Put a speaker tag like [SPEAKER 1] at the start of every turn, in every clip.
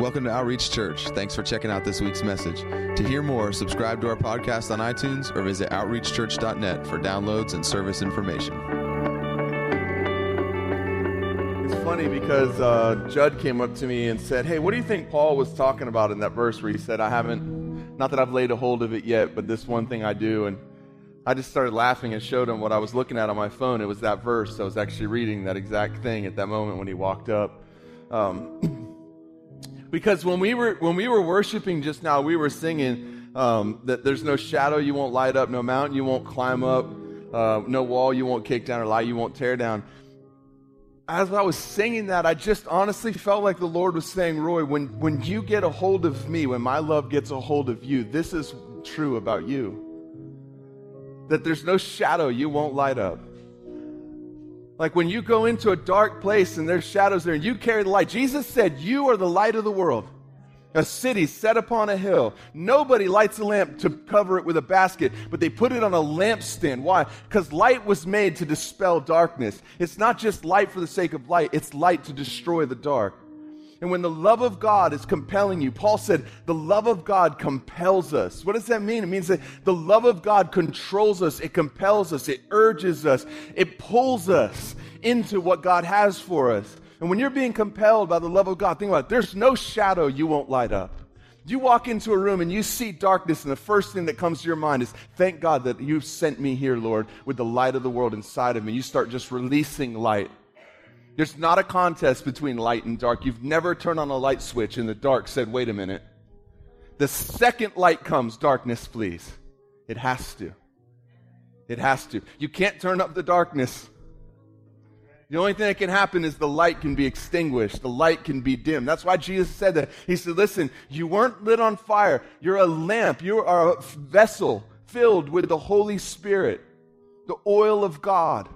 [SPEAKER 1] Welcome to Outreach Church. Thanks for checking out this week's message. To hear more, subscribe to our podcast on iTunes or visit outreachchurch.net for downloads and service information.
[SPEAKER 2] It's funny because uh, Judd came up to me and said, Hey, what do you think Paul was talking about in that verse where he said, I haven't, not that I've laid a hold of it yet, but this one thing I do. And I just started laughing and showed him what I was looking at on my phone. It was that verse. I was actually reading that exact thing at that moment when he walked up. Um, because when we were when we were worshiping just now, we were singing um, that there's no shadow you won't light up, no mountain you won't climb up, uh, no wall you won't kick down, or lie you won't tear down. As I was singing that, I just honestly felt like the Lord was saying, Roy, when, when you get a hold of me, when my love gets a hold of you, this is true about you. That there's no shadow you won't light up. Like when you go into a dark place and there's shadows there and you carry the light. Jesus said, You are the light of the world. A city set upon a hill. Nobody lights a lamp to cover it with a basket, but they put it on a lampstand. Why? Because light was made to dispel darkness. It's not just light for the sake of light, it's light to destroy the dark. And when the love of God is compelling you, Paul said, the love of God compels us. What does that mean? It means that the love of God controls us, it compels us, it urges us, it pulls us into what God has for us. And when you're being compelled by the love of God, think about it. There's no shadow you won't light up. You walk into a room and you see darkness, and the first thing that comes to your mind is, Thank God that you've sent me here, Lord, with the light of the world inside of me. You start just releasing light. There's not a contest between light and dark. You've never turned on a light switch and the dark said, wait a minute. The second light comes, darkness flees. It has to. It has to. You can't turn up the darkness. The only thing that can happen is the light can be extinguished. The light can be dim. That's why Jesus said that. He said, listen, you weren't lit on fire. You're a lamp. You are a vessel filled with the Holy Spirit, the oil of God.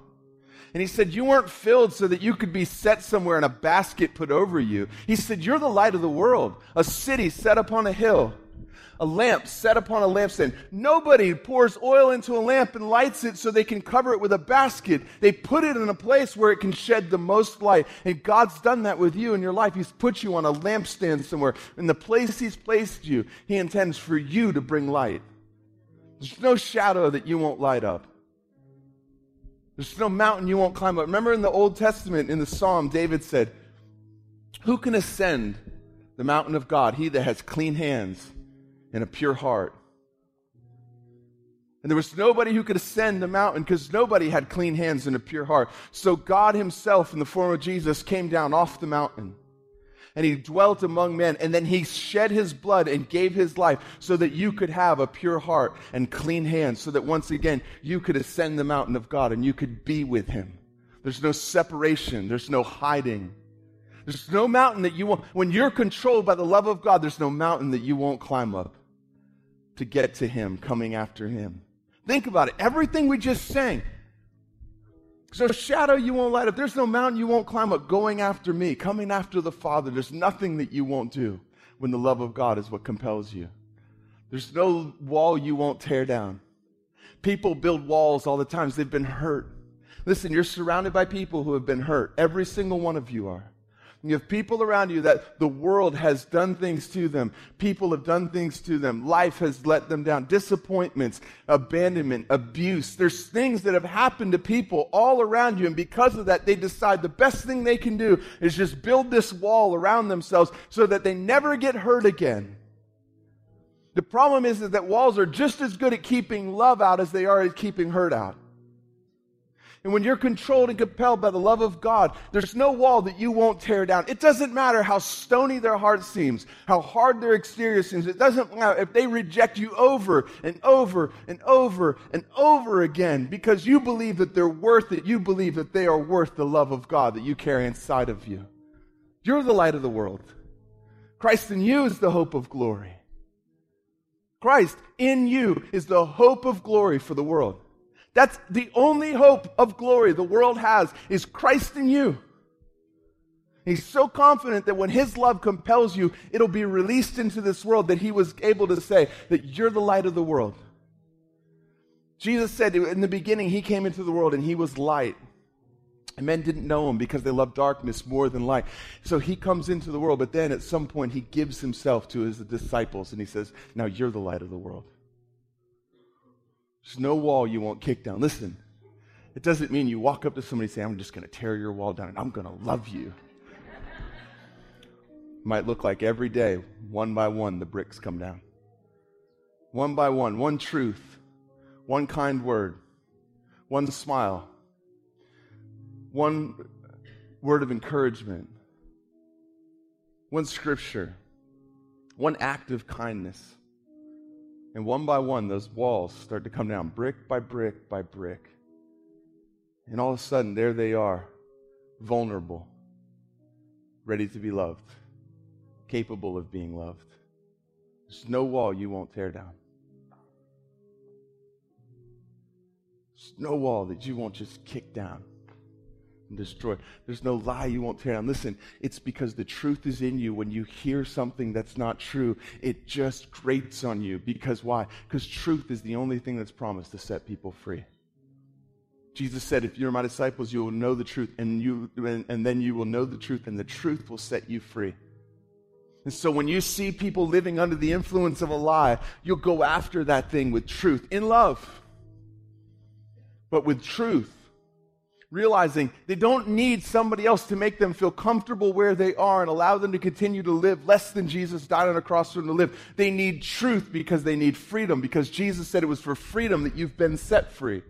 [SPEAKER 2] And he said, You weren't filled so that you could be set somewhere in a basket put over you. He said, You're the light of the world, a city set upon a hill, a lamp set upon a lampstand. Nobody pours oil into a lamp and lights it so they can cover it with a basket. They put it in a place where it can shed the most light. And God's done that with you in your life. He's put you on a lampstand somewhere. In the place He's placed you, He intends for you to bring light. There's no shadow that you won't light up. There's no mountain you won't climb up. Remember in the Old Testament, in the Psalm, David said, Who can ascend the mountain of God? He that has clean hands and a pure heart. And there was nobody who could ascend the mountain because nobody had clean hands and a pure heart. So God Himself, in the form of Jesus, came down off the mountain and he dwelt among men, and then he shed his blood and gave his life so that you could have a pure heart and clean hands, so that once again you could ascend the mountain of God and you could be with him. There's no separation, there's no hiding. There's no mountain that you won't, when you're controlled by the love of God, there's no mountain that you won't climb up to get to him, coming after him. Think about it. Everything we just sang, there's no shadow you won't light up. There's no mountain you won't climb up going after me, coming after the Father. There's nothing that you won't do when the love of God is what compels you. There's no wall you won't tear down. People build walls all the time. They've been hurt. Listen, you're surrounded by people who have been hurt. Every single one of you are. You have people around you that the world has done things to them. People have done things to them. Life has let them down. Disappointments, abandonment, abuse. There's things that have happened to people all around you. And because of that, they decide the best thing they can do is just build this wall around themselves so that they never get hurt again. The problem is, is that walls are just as good at keeping love out as they are at keeping hurt out. And when you're controlled and compelled by the love of God, there's no wall that you won't tear down. It doesn't matter how stony their heart seems, how hard their exterior seems. It doesn't matter if they reject you over and over and over and over again because you believe that they're worth it. You believe that they are worth the love of God that you carry inside of you. You're the light of the world. Christ in you is the hope of glory. Christ in you is the hope of glory for the world. That's the only hope of glory the world has is Christ in you. He's so confident that when his love compels you, it'll be released into this world that he was able to say that you're the light of the world. Jesus said in the beginning, he came into the world and he was light. And men didn't know him because they loved darkness more than light. So he comes into the world, but then at some point he gives himself to his disciples and he says, Now you're the light of the world. There's no wall you won't kick down. Listen, it doesn't mean you walk up to somebody and say, I'm just going to tear your wall down and I'm going to love you. Might look like every day, one by one, the bricks come down. One by one, one truth, one kind word, one smile, one word of encouragement, one scripture, one act of kindness. And one by one, those walls start to come down, brick by brick by brick. And all of a sudden, there they are, vulnerable, ready to be loved, capable of being loved. There's no wall you won't tear down. There's no wall that you won't just kick down and destroy. There's no lie you won't tear down. Listen, it's because the truth is in you. When you hear something that's not true, it just grates on you. Because why? Because truth is the only thing that's promised to set people free. Jesus said, If you're my disciples, you will know the truth, and, you, and, and then you will know the truth, and the truth will set you free. And so when you see people living under the influence of a lie, you'll go after that thing with truth, in love, but with truth. Realizing they don't need somebody else to make them feel comfortable where they are and allow them to continue to live less than Jesus died on a cross for them to live. They need truth because they need freedom, because Jesus said it was for freedom that you've been set free.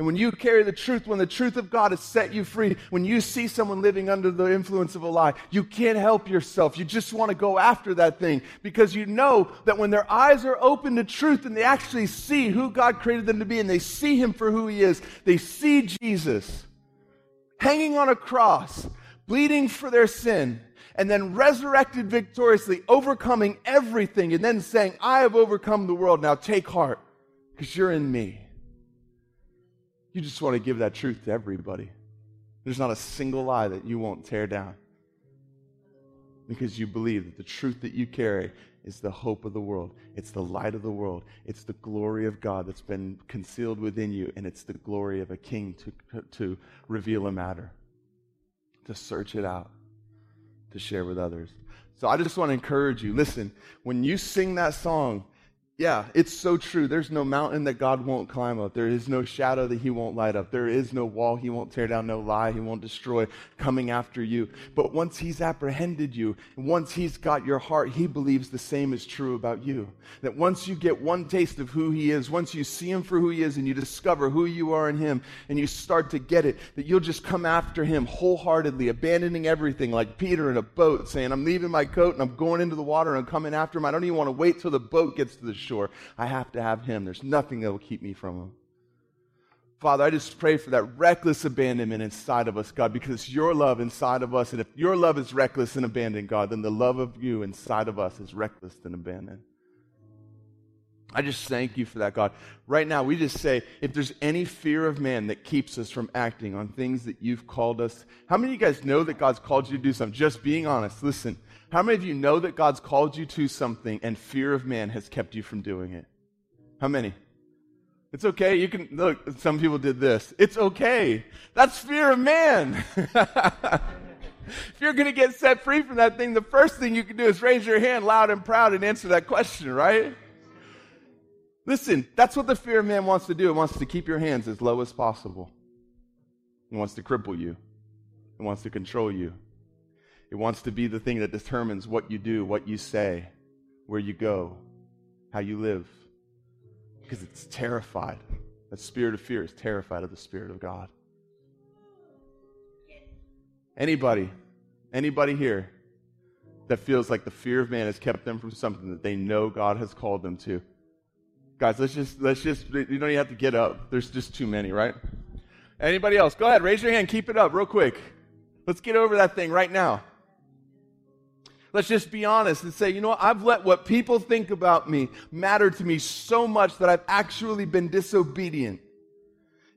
[SPEAKER 2] And when you carry the truth, when the truth of God has set you free, when you see someone living under the influence of a lie, you can't help yourself. You just want to go after that thing because you know that when their eyes are open to truth and they actually see who God created them to be and they see Him for who He is, they see Jesus hanging on a cross, bleeding for their sin, and then resurrected victoriously, overcoming everything, and then saying, I have overcome the world. Now take heart because you're in me. You just want to give that truth to everybody. There's not a single lie that you won't tear down because you believe that the truth that you carry is the hope of the world. It's the light of the world. It's the glory of God that's been concealed within you, and it's the glory of a king to, to reveal a matter, to search it out, to share with others. So I just want to encourage you listen, when you sing that song, yeah, it's so true. There's no mountain that God won't climb up. There is no shadow that He won't light up. There is no wall He won't tear down, no lie He won't destroy coming after you. But once He's apprehended you, once He's got your heart, He believes the same is true about you. That once you get one taste of who He is, once you see Him for who He is and you discover who you are in Him and you start to get it, that you'll just come after Him wholeheartedly, abandoning everything like Peter in a boat, saying, I'm leaving my coat and I'm going into the water and I'm coming after Him. I don't even want to wait till the boat gets to the shore shore. I have to have him. There's nothing that will keep me from him. Father, I just pray for that reckless abandonment inside of us, God, because it's your love inside of us. And if your love is reckless and abandoned, God, then the love of you inside of us is reckless and abandoned. I just thank you for that, God. Right now, we just say, if there's any fear of man that keeps us from acting on things that you've called us, how many of you guys know that God's called you to do something? Just being honest. Listen, how many of you know that God's called you to something and fear of man has kept you from doing it? How many? It's okay. You can look, some people did this. It's okay. That's fear of man. if you're going to get set free from that thing, the first thing you can do is raise your hand loud and proud and answer that question, right? Listen, that's what the fear of man wants to do. It wants to keep your hands as low as possible. It wants to cripple you. It wants to control you. It wants to be the thing that determines what you do, what you say, where you go, how you live. Because it's terrified. That spirit of fear is terrified of the Spirit of God. Anybody, anybody here that feels like the fear of man has kept them from something that they know God has called them to? Guys, let's just, let's just, you don't even have to get up. There's just too many, right? Anybody else? Go ahead, raise your hand, keep it up real quick. Let's get over that thing right now. Let's just be honest and say, you know what? I've let what people think about me matter to me so much that I've actually been disobedient.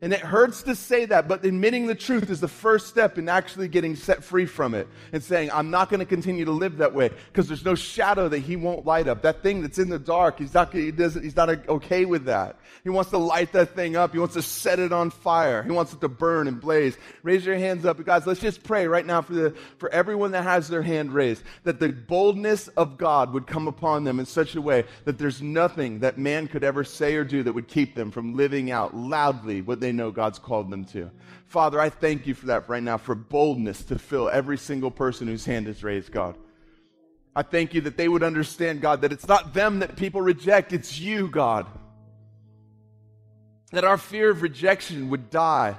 [SPEAKER 2] And it hurts to say that, but admitting the truth is the first step in actually getting set free from it and saying, I'm not going to continue to live that way because there's no shadow that he won't light up. That thing that's in the dark, he's not, he doesn't, he's not uh, okay with that. He wants to light that thing up. He wants to set it on fire. He wants it to burn and blaze. Raise your hands up. Guys, let's just pray right now for, the, for everyone that has their hand raised, that the boldness of God would come upon them in such a way that there's nothing that man could ever say or do that would keep them from living out loudly what they know God's called them to. Father, I thank you for that right now, for boldness to fill every single person whose hand is raised, God. I thank you that they would understand, God, that it's not them that people reject, it's you, God. That our fear of rejection would die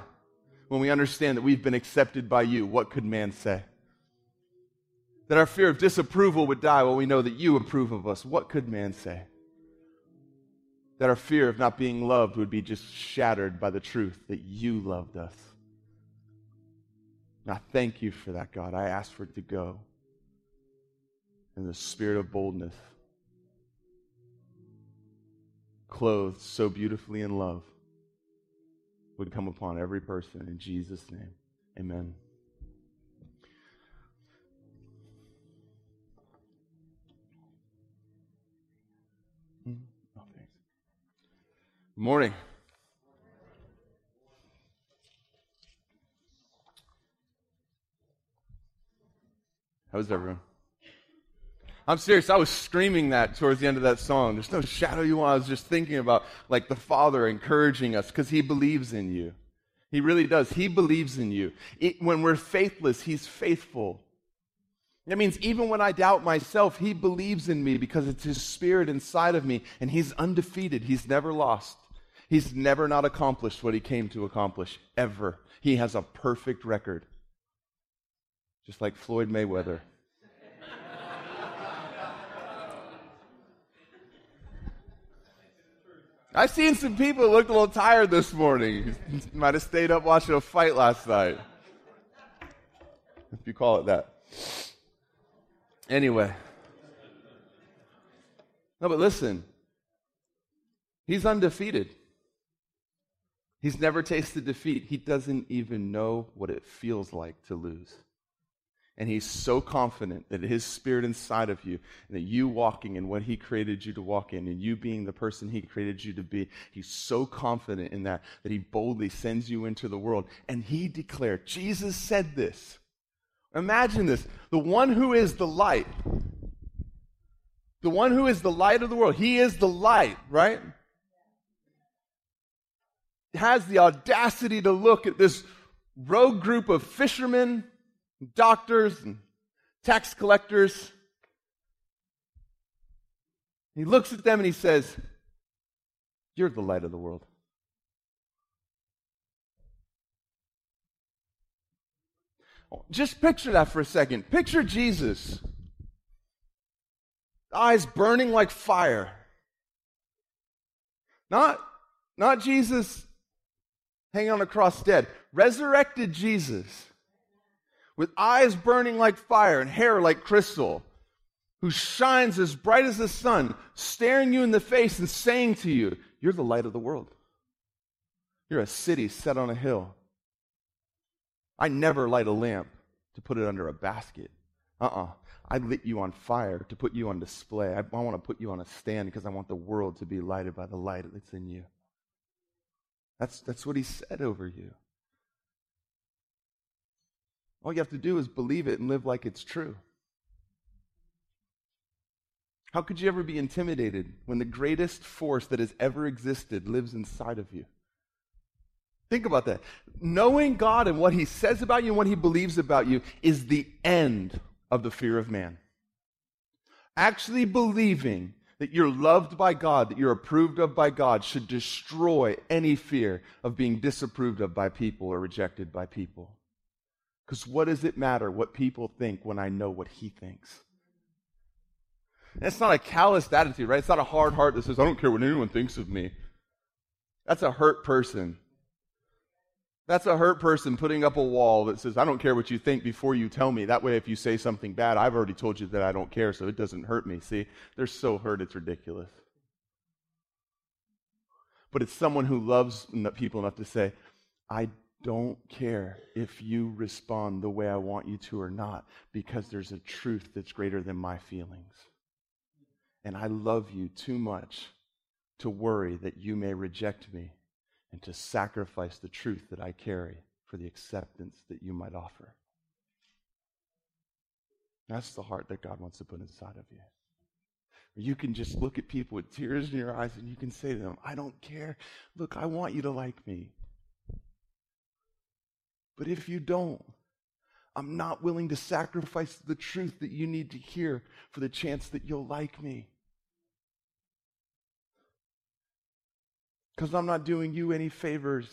[SPEAKER 2] when we understand that we've been accepted by you. What could man say? That our fear of disapproval would die when we know that you approve of us. What could man say? That our fear of not being loved would be just shattered by the truth that you loved us. And I thank you for that, God. I ask for it to go in the spirit of boldness, clothed so beautifully in love, would come upon every person in Jesus' name. Amen. Morning. How's everyone? I'm serious. I was screaming that towards the end of that song. There's no shadow you want. I was just thinking about like the Father encouraging us because He believes in you. He really does. He believes in you. It, when we're faithless, He's faithful. That means even when I doubt myself, He believes in me because it's His Spirit inside of me and He's undefeated. He's never lost. He's never not accomplished what he came to accomplish, ever. He has a perfect record. Just like Floyd Mayweather. I've seen some people looked a little tired this morning. Might have stayed up watching a fight last night. If you call it that. Anyway. No, but listen. He's undefeated. He's never tasted defeat. He doesn't even know what it feels like to lose. And he's so confident that his spirit inside of you, and that you walking in what he created you to walk in, and you being the person he created you to be, he's so confident in that that he boldly sends you into the world. And he declared, Jesus said this. Imagine this the one who is the light, the one who is the light of the world, he is the light, right? Has the audacity to look at this rogue group of fishermen, doctors, and tax collectors. He looks at them and he says, You're the light of the world. Just picture that for a second. Picture Jesus, eyes burning like fire. Not, not Jesus hanging on a cross dead. Resurrected Jesus with eyes burning like fire and hair like crystal, who shines as bright as the sun, staring you in the face and saying to you, You're the light of the world. You're a city set on a hill. I never light a lamp to put it under a basket. Uh uh-uh. uh I lit you on fire to put you on display. I, I want to put you on a stand because I want the world to be lighted by the light that's in you. That's, that's what he said over you. All you have to do is believe it and live like it's true. How could you ever be intimidated when the greatest force that has ever existed lives inside of you? Think about that. Knowing God and what He says about you and what He believes about you is the end of the fear of man. Actually believing that you're loved by God, that you're approved of by God, should destroy any fear of being disapproved of by people or rejected by people. Because what does it matter what people think when I know what He thinks? That's not a calloused attitude, right? It's not a hard heart that says, I don't care what anyone thinks of me. That's a hurt person. That's a hurt person putting up a wall that says, I don't care what you think before you tell me. That way, if you say something bad, I've already told you that I don't care, so it doesn't hurt me. See, they're so hurt, it's ridiculous. But it's someone who loves people enough to say, I don't care if you respond the way I want you to or not, because there's a truth that's greater than my feelings. And I love you too much to worry that you may reject me and to sacrifice the truth that I carry for the acceptance that you might offer. That's the heart that God wants to put inside of you. You can just look at people with tears in your eyes and you can say to them, I don't care. Look, I want you to like me. But if you don't, I'm not willing to sacrifice the truth that you need to hear for the chance that you'll like me. Because I'm not doing you any favors.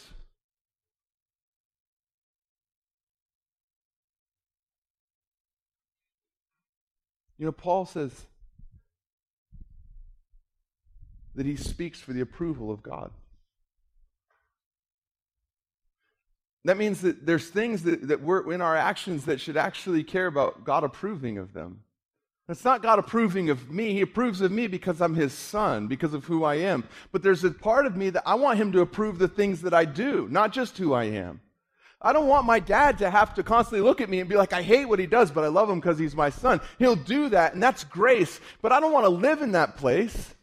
[SPEAKER 2] You know, Paul says that he speaks for the approval of God. That means that there's things that, that we're in our actions that should actually care about God approving of them. It's not God approving of me. He approves of me because I'm his son, because of who I am. But there's a part of me that I want him to approve the things that I do, not just who I am. I don't want my dad to have to constantly look at me and be like, I hate what he does, but I love him because he's my son. He'll do that, and that's grace. But I don't want to live in that place.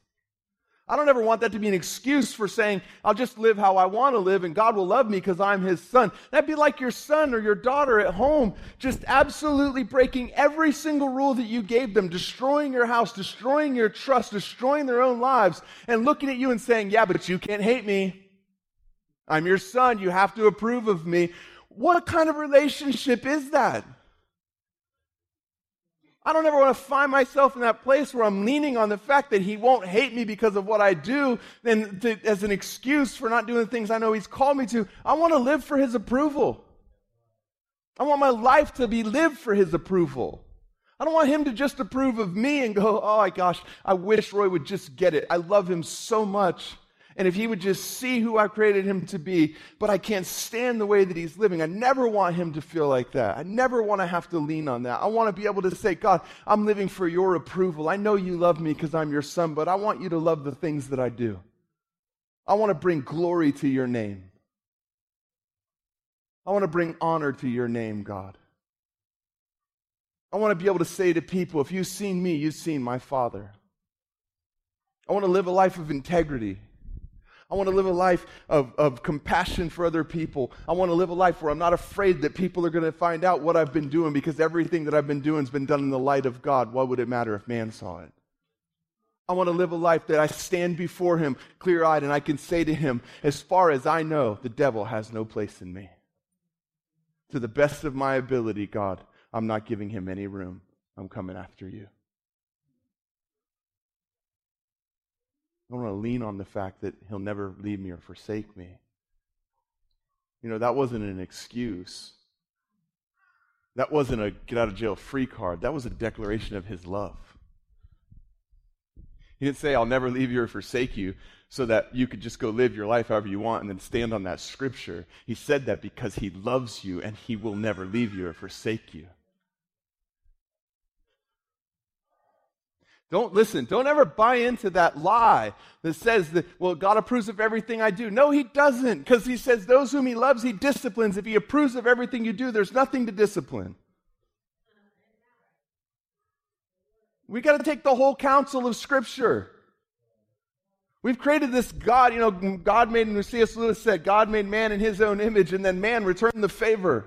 [SPEAKER 2] I don't ever want that to be an excuse for saying, I'll just live how I want to live and God will love me because I'm his son. That'd be like your son or your daughter at home just absolutely breaking every single rule that you gave them, destroying your house, destroying your trust, destroying their own lives, and looking at you and saying, Yeah, but you can't hate me. I'm your son. You have to approve of me. What kind of relationship is that? I don't ever want to find myself in that place where I'm leaning on the fact that he won't hate me because of what I do then as an excuse for not doing the things I know he's called me to. I want to live for his approval. I want my life to be lived for his approval. I don't want him to just approve of me and go, oh my gosh, I wish Roy would just get it. I love him so much and if he would just see who I've created him to be, but I can't stand the way that he's living. I never want him to feel like that. I never want to have to lean on that. I want to be able to say, God, I'm living for your approval. I know you love me because I'm your son, but I want you to love the things that I do. I want to bring glory to your name. I want to bring honor to your name, God. I want to be able to say to people, if you've seen me, you've seen my Father. I want to live a life of integrity. I want to live a life of, of compassion for other people. I want to live a life where I'm not afraid that people are going to find out what I've been doing because everything that I've been doing has been done in the light of God. What would it matter if man saw it? I want to live a life that I stand before him clear eyed and I can say to him, as far as I know, the devil has no place in me. To the best of my ability, God, I'm not giving him any room. I'm coming after you. I want to lean on the fact that he'll never leave me or forsake me. You know, that wasn't an excuse. That wasn't a get out of jail free card. That was a declaration of his love. He didn't say, I'll never leave you or forsake you so that you could just go live your life however you want and then stand on that scripture. He said that because he loves you and he will never leave you or forsake you. Don't listen. Don't ever buy into that lie that says that, well, God approves of everything I do. No, He doesn't, because He says those whom He loves, He disciplines. If He approves of everything you do, there's nothing to discipline. We got to take the whole counsel of Scripture. We've created this God, you know, God made, and C.S. Lewis said, God made man in His own image, and then man returned the favor.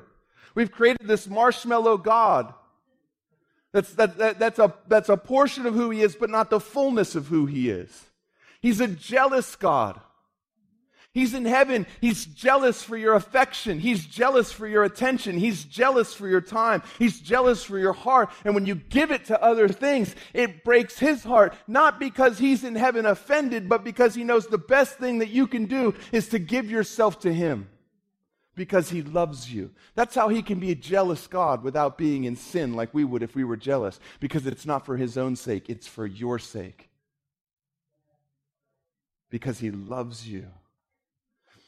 [SPEAKER 2] We've created this marshmallow God that's, that, that, that's, a, that's a portion of who he is, but not the fullness of who he is. He's a jealous God. He's in heaven. He's jealous for your affection. He's jealous for your attention. He's jealous for your time. He's jealous for your heart. And when you give it to other things, it breaks his heart, not because he's in heaven offended, but because he knows the best thing that you can do is to give yourself to him because he loves you. That's how he can be a jealous God without being in sin like we would if we were jealous, because it's not for his own sake, it's for your sake. Because he loves you.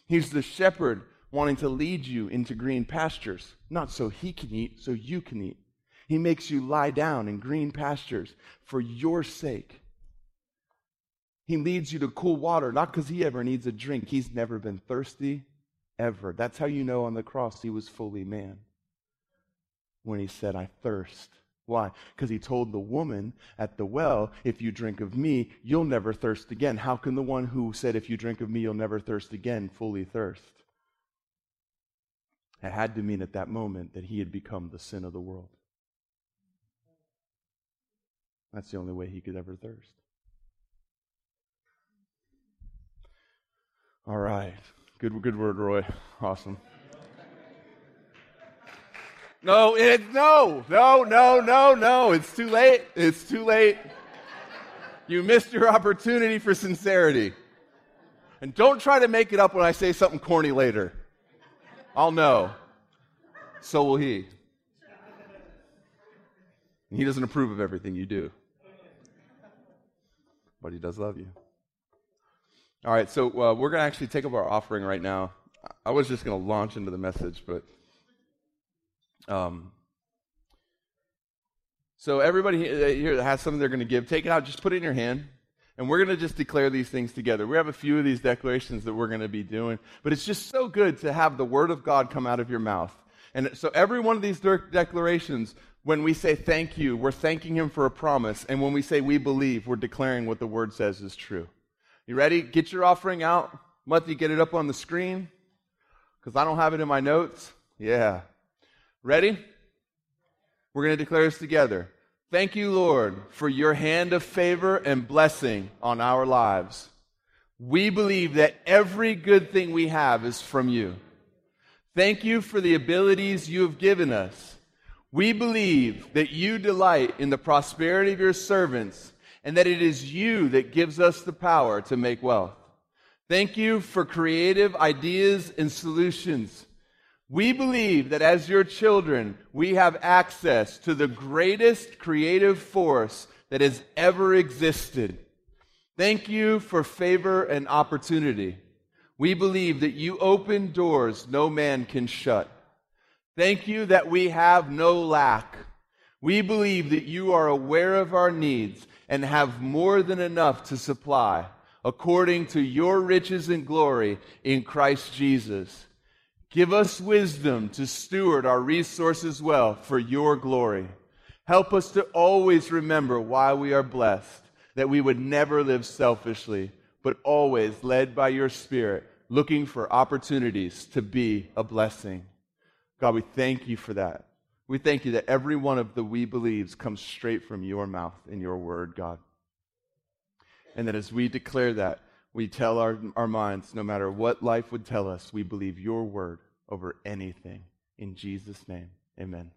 [SPEAKER 2] He's the shepherd wanting to lead you into green pastures, not so he can eat, so you can eat. He makes you lie down in green pastures for your sake. He leads you to cool water, not because he ever needs a drink. He's never been thirsty ever. That's how you know on the cross he was fully man. When he said, I thirst. Why? Because he told the woman at the well, If you drink of me, you'll never thirst again. How can the one who said, If you drink of me, you'll never thirst again, fully thirst? It had to mean at that moment that he had become the sin of the world. That's the only way he could ever thirst. All right. Good, good word, Roy. Awesome. No, it, no, no, no, no, no. It's too late. It's too late. You missed your opportunity for sincerity. And don't try to make it up when I say something corny later. I'll know. So will he. He doesn't approve of everything you do. But he does love you. All right, so uh, we're going to actually take up our offering right now. I was just going to launch into the message, but um, so everybody here that has something they're going to give, take it out, just put it in your hand. And we're going to just declare these things together. We have a few of these declarations that we're going to be doing, but it's just so good to have the word of God come out of your mouth. And so every one of these declarations, when we say thank you, we're thanking him for a promise. And when we say we believe, we're declaring what the word says is true. You ready? Get your offering out. Muthi, get it up on the screen because I don't have it in my notes. Yeah. Ready? We're going to declare this together. Thank you, Lord, for your hand of favor and blessing on our lives. We believe that every good thing we have is from you. Thank you for the abilities you have given us. We believe that you delight in the prosperity of your servants and that it is you that gives us the power to make wealth. Thank you for creative ideas and solutions we believe that as your children, we have access to the greatest creative force that has ever existed. Thank you for favor and opportunity. We believe that you open doors no man can shut. Thank you that we have no lack. We believe that you are aware of our needs and have more than enough to supply according to your riches and glory in Christ Jesus. Give us wisdom to steward our resources well for your glory. Help us to always remember why we are blessed, that we would never live selfishly, but always led by your Spirit, looking for opportunities to be a blessing. God, we thank you for that. We thank you that every one of the we believes comes straight from your mouth in your word, God. And that as we declare that, we tell our, our minds, no matter what life would tell us, we believe your word over anything. In Jesus' name, amen.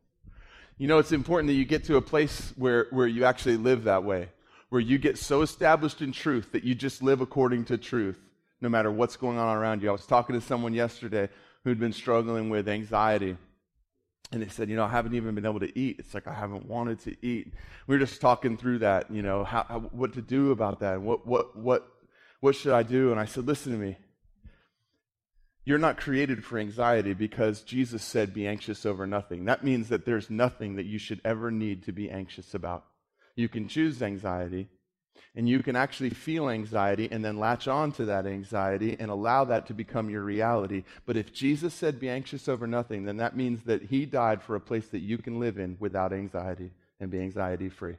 [SPEAKER 2] You know, it's important that you get to a place where, where you actually live that way, where you get so established in truth that you just live according to truth, no matter what's going on around you. I was talking to someone yesterday who'd been struggling with anxiety. And they said, you know, I haven't even been able to eat. It's like I haven't wanted to eat. We were just talking through that, you know, how, how, what to do about that, and what, what, what, what should I do? And I said, listen to me. You're not created for anxiety because Jesus said, Be anxious over nothing. That means that there's nothing that you should ever need to be anxious about. You can choose anxiety, and you can actually feel anxiety and then latch on to that anxiety and allow that to become your reality. But if Jesus said, Be anxious over nothing, then that means that He died for a place that you can live in without anxiety and be anxiety free.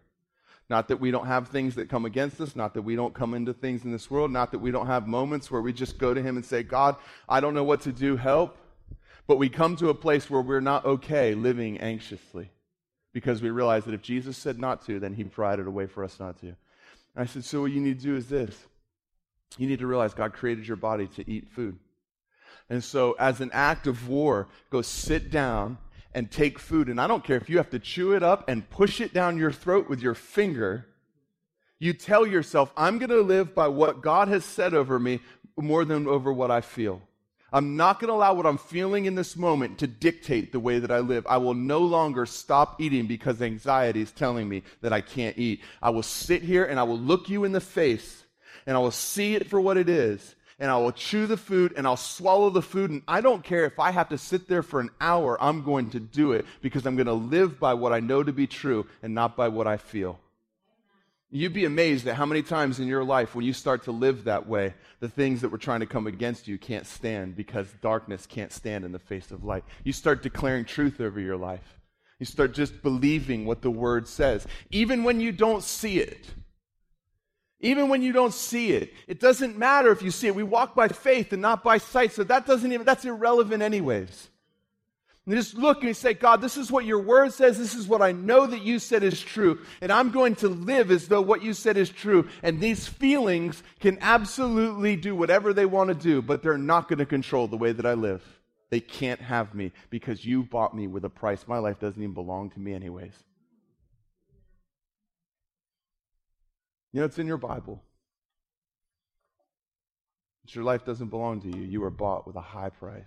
[SPEAKER 2] Not that we don't have things that come against us, not that we don't come into things in this world, not that we don't have moments where we just go to Him and say, God, I don't know what to do, help. But we come to a place where we're not okay living anxiously because we realize that if Jesus said not to, then He provided a way for us not to. I said, So what you need to do is this you need to realize God created your body to eat food. And so, as an act of war, go sit down and take food, and I don't care if you have to chew it up and push it down your throat with your finger, you tell yourself, I'm going to live by what God has said over me more than over what I feel. I'm not going to allow what I'm feeling in this moment to dictate the way that I live. I will no longer stop eating because anxiety is telling me that I can't eat. I will sit here and I will look you in the face and I will see it for what it is and I will chew the food and I'll swallow the food. And I don't care if I have to sit there for an hour, I'm going to do it because I'm going to live by what I know to be true and not by what I feel. You'd be amazed at how many times in your life, when you start to live that way, the things that were trying to come against you can't stand because darkness can't stand in the face of light. You start declaring truth over your life. You start just believing what the word says, even when you don't see it. Even when you don't see it, it doesn't matter if you see it. We walk by faith and not by sight, so that doesn't even, that's irrelevant anyways. And just look and say, God, this is what your word says. This is what I know that you said is true. And I'm going to live as though what you said is true. And these feelings can absolutely do whatever they want to do, but they're not going to control the way that I live. They can't have me because you bought me with a price. My life doesn't even belong to me, anyways. You know, it's in your Bible. But your life doesn't belong to you. You were bought with a high price.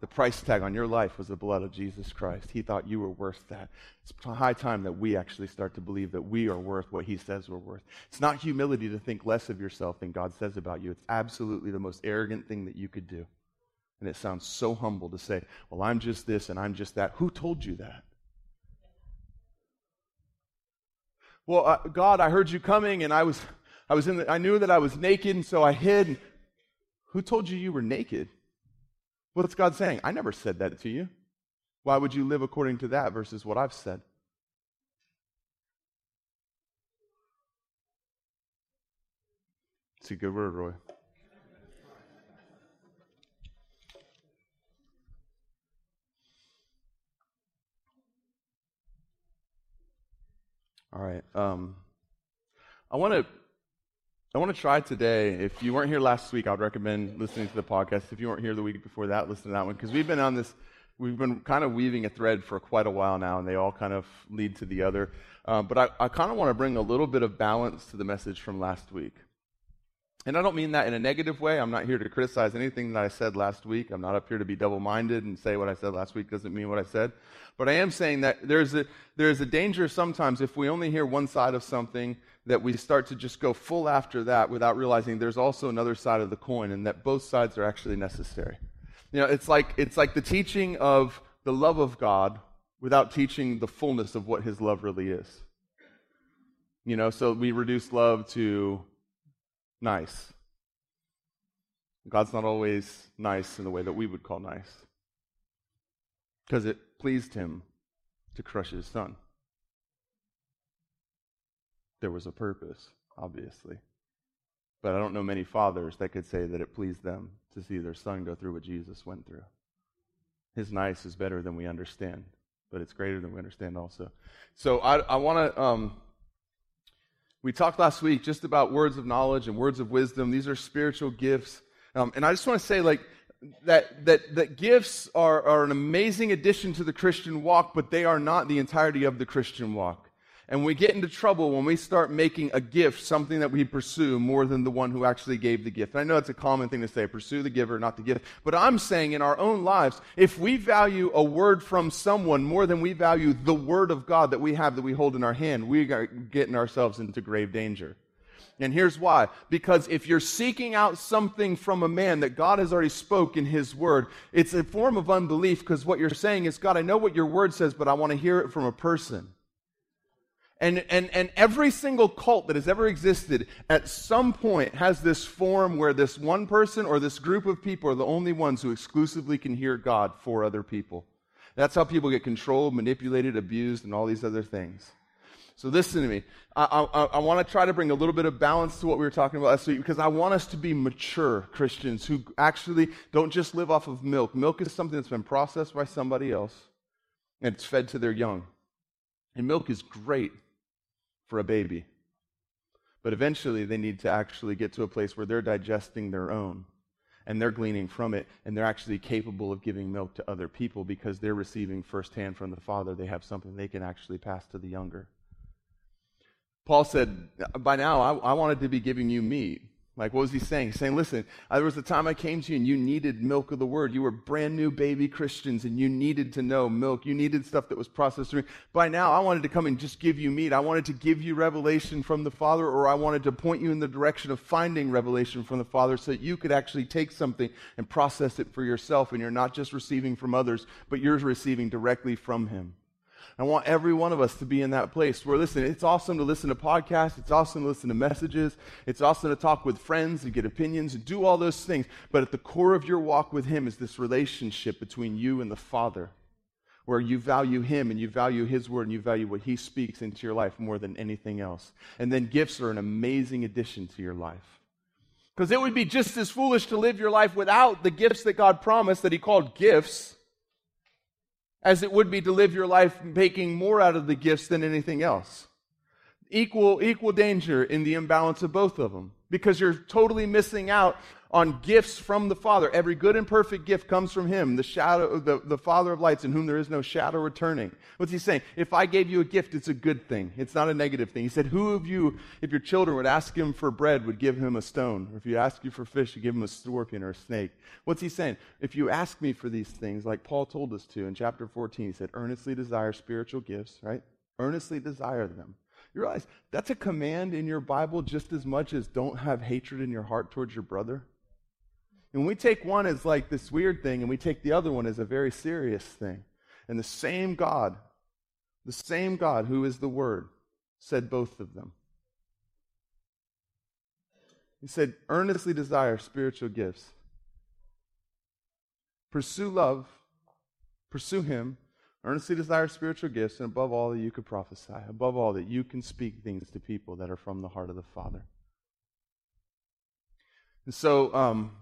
[SPEAKER 2] The price tag on your life was the blood of Jesus Christ. He thought you were worth that. It's high time that we actually start to believe that we are worth what He says we're worth. It's not humility to think less of yourself than God says about you. It's absolutely the most arrogant thing that you could do. And it sounds so humble to say, well, I'm just this and I'm just that. Who told you that? Well, uh, God, I heard you coming and I was, I was in the, I knew that I was naked and so I hid. Who told you you were naked? What's God saying? I never said that to you. Why would you live according to that versus what I've said? It's a good word, Roy. All right. Um, I want to I want to try today. If you weren't here last week, I would recommend listening to the podcast. If you weren't here the week before that, listen to that one because we've been on this. We've been kind of weaving a thread for quite a while now, and they all kind of lead to the other. Um, but I, I kind of want to bring a little bit of balance to the message from last week. And I don't mean that in a negative way. I'm not here to criticize anything that I said last week. I'm not up here to be double minded and say what I said last week doesn't mean what I said. But I am saying that there's a, there's a danger sometimes if we only hear one side of something that we start to just go full after that without realizing there's also another side of the coin and that both sides are actually necessary. You know, it's like, it's like the teaching of the love of God without teaching the fullness of what his love really is. You know, so we reduce love to nice. God's not always nice in the way that we would call nice. Because it pleased him to crush his son. There was a purpose, obviously. But I don't know many fathers that could say that it pleased them to see their son go through what Jesus went through. His nice is better than we understand, but it's greater than we understand also. So I, I want to. Um, we talked last week just about words of knowledge and words of wisdom. These are spiritual gifts. Um, and I just want to say, like, that, that, that gifts are, are an amazing addition to the Christian walk, but they are not the entirety of the Christian walk. And we get into trouble when we start making a gift something that we pursue more than the one who actually gave the gift. And I know it's a common thing to say, pursue the giver, not the gift. But I'm saying in our own lives, if we value a word from someone more than we value the word of God that we have, that we hold in our hand, we are getting ourselves into grave danger. And here's why. Because if you're seeking out something from a man that God has already spoke in his word, it's a form of unbelief because what you're saying is, God, I know what your word says, but I want to hear it from a person. And, and, and every single cult that has ever existed at some point has this form where this one person or this group of people are the only ones who exclusively can hear God for other people. That's how people get controlled, manipulated, abused, and all these other things. So listen to me. I, I, I want to try to bring a little bit of balance to what we were talking about last week because I want us to be mature Christians who actually don't just live off of milk. Milk is something that's been processed by somebody else and it's fed to their young. And milk is great for a baby. But eventually, they need to actually get to a place where they're digesting their own and they're gleaning from it and they're actually capable of giving milk to other people because they're receiving firsthand from the Father. They have something they can actually pass to the younger. Paul said, By now, I, I wanted to be giving you meat. Like, what was he saying? He's saying, listen, uh, there was a time I came to you and you needed milk of the word. You were brand new baby Christians and you needed to know milk. You needed stuff that was processed through. By now, I wanted to come and just give you meat. I wanted to give you revelation from the Father, or I wanted to point you in the direction of finding revelation from the Father so that you could actually take something and process it for yourself. And you're not just receiving from others, but you're receiving directly from Him. I want every one of us to be in that place where, listen, it's awesome to listen to podcasts. It's awesome to listen to messages. It's awesome to talk with friends and get opinions and do all those things. But at the core of your walk with Him is this relationship between you and the Father, where you value Him and you value His Word and you value what He speaks into your life more than anything else. And then gifts are an amazing addition to your life. Because it would be just as foolish to live your life without the gifts that God promised that He called gifts as it would be to live your life making more out of the gifts than anything else. Equal, equal danger in the imbalance of both of them because you're totally missing out on gifts from the Father. Every good and perfect gift comes from Him, the shadow, the, the Father of lights, in whom there is no shadow returning. What's He saying? If I gave you a gift, it's a good thing. It's not a negative thing. He said, Who of you, if your children would ask Him for bread, would give Him a stone? Or if you ask you for fish, you give Him a scorpion or a snake? What's He saying? If you ask me for these things, like Paul told us to in chapter 14, He said, Earnestly desire spiritual gifts, right? Earnestly desire them. You realize that's a command in your Bible just as much as don't have hatred in your heart towards your brother? And we take one as like this weird thing, and we take the other one as a very serious thing. And the same God, the same God who is the Word, said both of them. He said, earnestly desire spiritual gifts. Pursue love, pursue Him, earnestly desire spiritual gifts, and above all, that you could prophesy. Above all, that you can speak things to people that are from the heart of the Father. And so, um,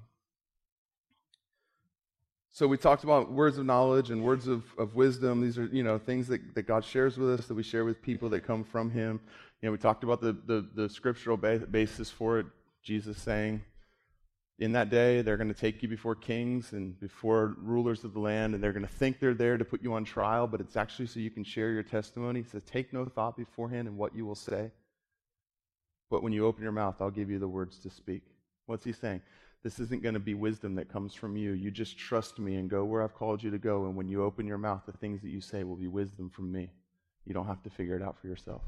[SPEAKER 2] so we talked about words of knowledge and words of, of wisdom. These are, you know, things that, that God shares with us, that we share with people that come from Him. You know, we talked about the, the, the scriptural ba- basis for it. Jesus saying, in that day, they're going to take you before kings and before rulers of the land, and they're going to think they're there to put you on trial, but it's actually so you can share your testimony. He says, Take no thought beforehand in what you will say. But when you open your mouth, I'll give you the words to speak. What's he saying? This isn't going to be wisdom that comes from you. You just trust me and go where I've called you to go. And when you open your mouth, the things that you say will be wisdom from me. You don't have to figure it out for yourself.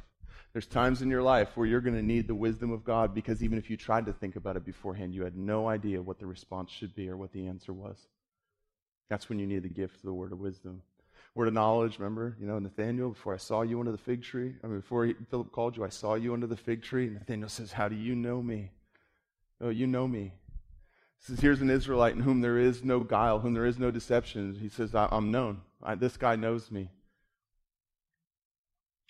[SPEAKER 2] There's times in your life where you're going to need the wisdom of God because even if you tried to think about it beforehand, you had no idea what the response should be or what the answer was. That's when you need the gift of the word of wisdom. Word of knowledge, remember, you know, Nathaniel, before I saw you under the fig tree, I mean, before he, Philip called you, I saw you under the fig tree. Nathaniel says, How do you know me? Oh, you know me. He says, Here's an Israelite in whom there is no guile, whom there is no deception. He says, I'm known. I, this guy knows me.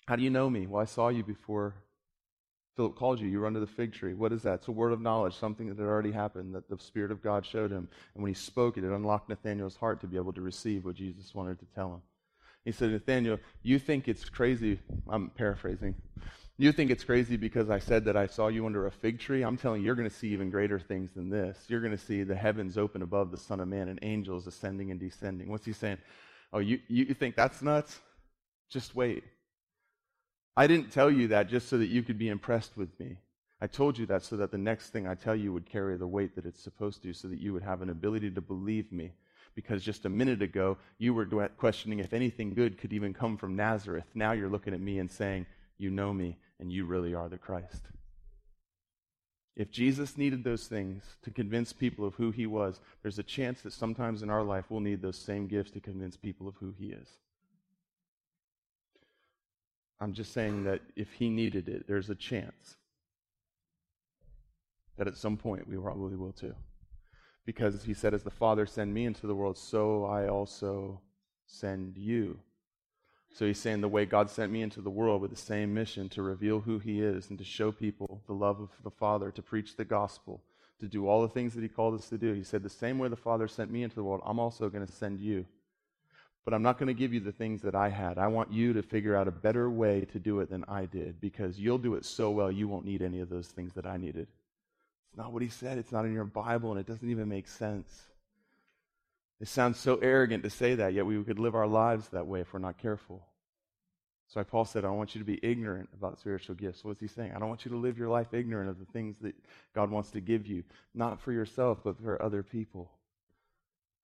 [SPEAKER 2] How do you know me? Well, I saw you before Philip called you. You were under the fig tree. What is that? It's a word of knowledge, something that had already happened, that the Spirit of God showed him. And when he spoke it, it unlocked Nathaniel's heart to be able to receive what Jesus wanted to tell him. He said, Nathaniel, you think it's crazy. I'm paraphrasing. You think it's crazy because I said that I saw you under a fig tree? I'm telling you, you're going to see even greater things than this. You're going to see the heavens open above the Son of Man and angels ascending and descending. What's he saying? Oh, you, you think that's nuts? Just wait. I didn't tell you that just so that you could be impressed with me. I told you that so that the next thing I tell you would carry the weight that it's supposed to, so that you would have an ability to believe me. Because just a minute ago, you were questioning if anything good could even come from Nazareth. Now you're looking at me and saying, You know me, and you really are the Christ. If Jesus needed those things to convince people of who he was, there's a chance that sometimes in our life we'll need those same gifts to convince people of who he is. I'm just saying that if he needed it, there's a chance that at some point we probably will too. Because he said, As the Father sent me into the world, so I also send you. So he's saying the way God sent me into the world with the same mission to reveal who he is and to show people the love of the Father, to preach the gospel, to do all the things that he called us to do. He said, The same way the Father sent me into the world, I'm also going to send you. But I'm not going to give you the things that I had. I want you to figure out a better way to do it than I did because you'll do it so well you won't need any of those things that I needed. It's not what he said. It's not in your Bible, and it doesn't even make sense. It sounds so arrogant to say that, yet we could live our lives that way if we're not careful. So Paul said, I don't want you to be ignorant about spiritual gifts. What's he saying? I don't want you to live your life ignorant of the things that God wants to give you, not for yourself, but for other people.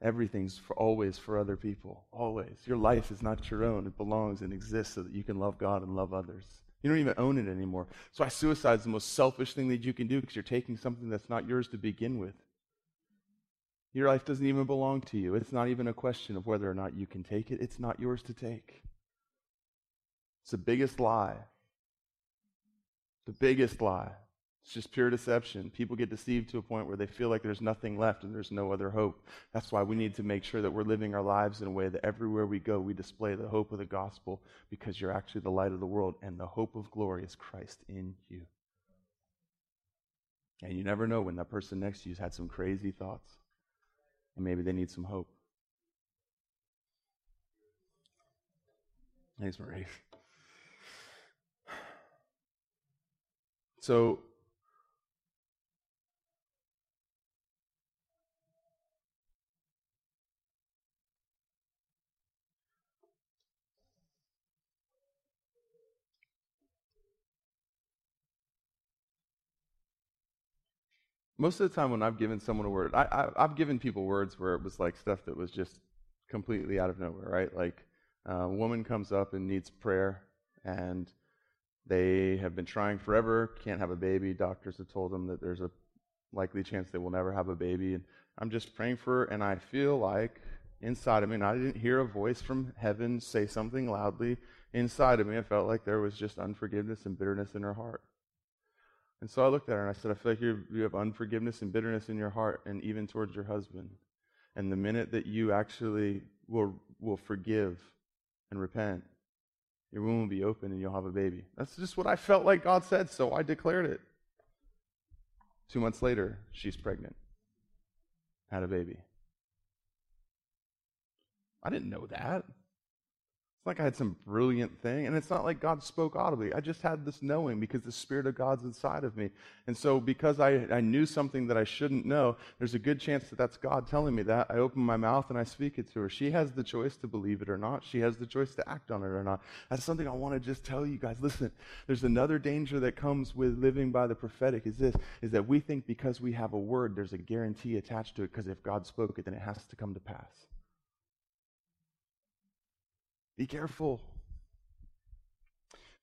[SPEAKER 2] Everything's for always for other people. Always. Your life is not your own. It belongs and exists so that you can love God and love others. You don't even own it anymore. So why suicide is the most selfish thing that you can do because you're taking something that's not yours to begin with. Your life doesn't even belong to you. It's not even a question of whether or not you can take it. It's not yours to take. It's the biggest lie. The biggest lie. It's just pure deception. People get deceived to a point where they feel like there's nothing left and there's no other hope. That's why we need to make sure that we're living our lives in a way that everywhere we go, we display the hope of the gospel because you're actually the light of the world, and the hope of glory is Christ in you. And you never know when that person next to you's had some crazy thoughts, and maybe they need some hope. Thanks, Marie. So, most of the time when I've given someone a word, I, have given people words where it was like stuff that was just completely out of nowhere, right? Like uh, a woman comes up and needs prayer, and they have been trying forever, can't have a baby. Doctors have told them that there's a likely chance they will never have a baby. And I'm just praying for her, and I feel like inside of me, and I didn't hear a voice from heaven say something loudly. Inside of me, I felt like there was just unforgiveness and bitterness in her heart. And so I looked at her and I said, I feel like you have unforgiveness and bitterness in your heart, and even towards your husband. And the minute that you actually will, will forgive and repent, your womb will be open and you'll have a baby. That's just what I felt like God said, so I declared it. Two months later, she's pregnant, had a baby. I didn't know that like I had some brilliant thing. And it's not like God spoke audibly. I just had this knowing because the Spirit of God's inside of me. And so, because I, I knew something that I shouldn't know, there's a good chance that that's God telling me that. I open my mouth and I speak it to her. She has the choice to believe it or not. She has the choice to act on it or not. That's something I want to just tell you guys. Listen, there's another danger that comes with living by the prophetic is this, is that we think because we have a word, there's a guarantee attached to it because if God spoke it, then it has to come to pass. Be careful.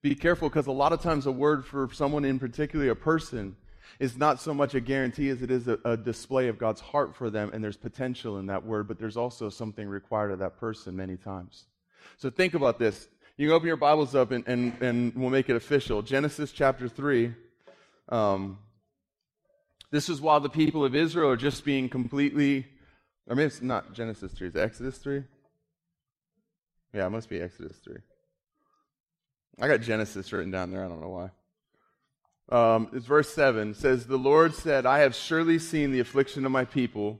[SPEAKER 2] Be careful because a lot of times a word for someone in particular, a person, is not so much a guarantee as it is a, a, display of God's heart for them, and there's potential in that word, but there's also something required of that person many times. So think about this. You can open your Bibles up and, and, and we'll make it official. Genesis chapter 3. Um, this is while the people of Israel are just being completely, I mean, it's not Genesis 3, it's Exodus 3. Yeah, it must be Exodus 3. I got Genesis written down there. I don't know why. Um, it's verse 7 it says, The Lord said, I have surely seen the affliction of my people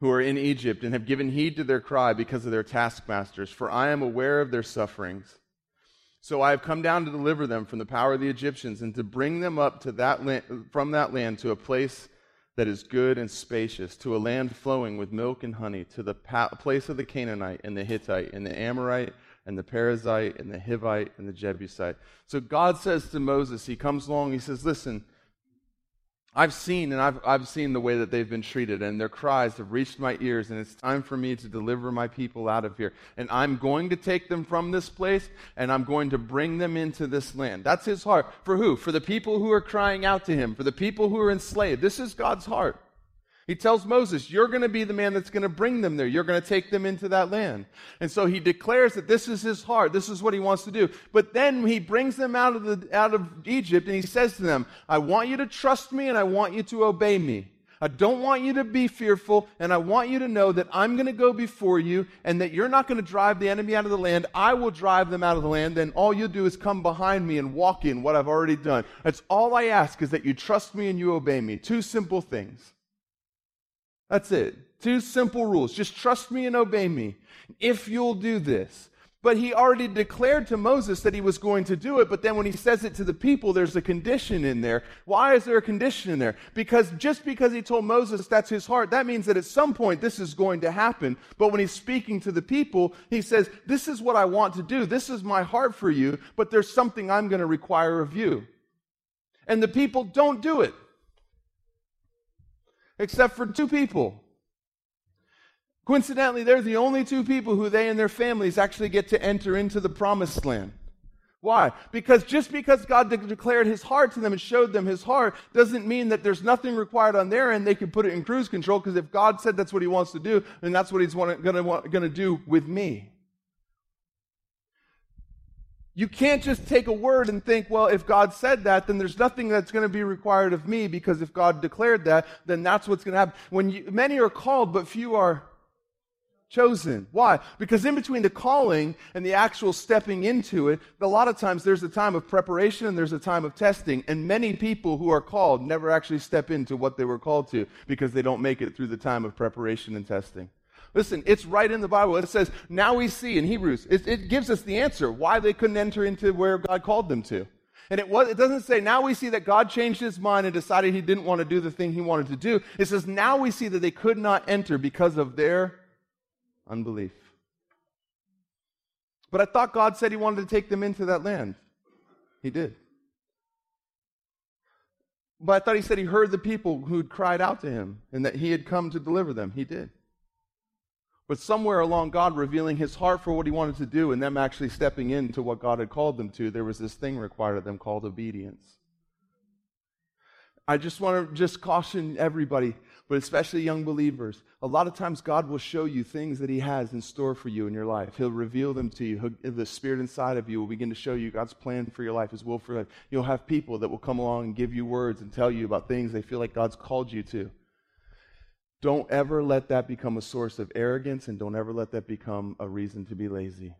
[SPEAKER 2] who are in Egypt and have given heed to their cry because of their taskmasters, for I am aware of their sufferings. So I have come down to deliver them from the power of the Egyptians and to bring them up to that land, from that land to a place that is good and spacious, to a land flowing with milk and honey, to the pa- place of the Canaanite and the Hittite and the Amorite and the Perizzite and the Hivite and the Jebusite. So God says to Moses, He comes along, He says, Listen, I've seen and I've, I've seen the way that they've been treated, and their cries have reached my ears, and it's time for me to deliver my people out of here. And I'm going to take them from this place, and I'm going to bring them into this land. That's his heart. For who? For the people who are crying out to him, for the people who are enslaved. This is God's heart. He tells Moses, You're going to be the man that's going to bring them there. You're going to take them into that land. And so he declares that this is his heart. This is what he wants to do. But then he brings them out of, the, out of Egypt and he says to them, I want you to trust me and I want you to obey me. I don't want you to be fearful, and I want you to know that I'm going to go before you and that you're not going to drive the enemy out of the land. I will drive them out of the land. Then all you'll do is come behind me and walk in what I've already done. That's all I ask is that you trust me and you obey me. Two simple things. That's it. Two simple rules. Just trust me and obey me. If you'll do this. But he already declared to Moses that he was going to do it, but then when he says it to the people, there's a condition in there. Why is there a condition in there? Because just because he told Moses that's his heart, that means that at some point this is going to happen. But when he's speaking to the people, he says, This is what I want to do. This is my heart for you, but there's something I'm going to require of you. And the people don't do it except for two people. Coincidentally, they're the only two people who they and their families actually get to enter into the promised land. Why? Because just because God de- declared his heart to them and showed them his heart doesn't mean that there's nothing required on their end. They can put it in cruise control because if God said that's what he wants to do, then that's what he's going to do with me. You can't just take a word and think, well, if God said that, then there's nothing that's going to be required of me because if God declared that, then that's what's going to happen. When you, many are called, but few are chosen. Why? Because in between the calling and the actual stepping into it, a lot of times there's a time of preparation and there's a time of testing. And many people who are called never actually step into what they were called to because they don't make it through the time of preparation and testing. Listen, it's right in the Bible. It says, now we see in Hebrews, it, it gives us the answer why they couldn't enter into where God called them to. And it, was, it doesn't say, now we see that God changed his mind and decided he didn't want to do the thing he wanted to do. It says, now we see that they could not enter because of their unbelief. But I thought God said he wanted to take them into that land. He did. But I thought he said he heard the people who'd cried out to him and that he had come to deliver them. He did. But somewhere along God revealing his heart for what he wanted to do and them actually stepping into what God had called them to, there was this thing required of them called obedience. I just want to just caution everybody, but especially young believers. A lot of times God will show you things that he has in store for you in your life. He'll reveal them to you. The spirit inside of you will begin to show you God's plan for your life, his will for your life. You'll have people that will come along and give you words and tell you about things they feel like God's called you to. Don't ever let that become a source of arrogance and don't ever let that become a reason to be lazy.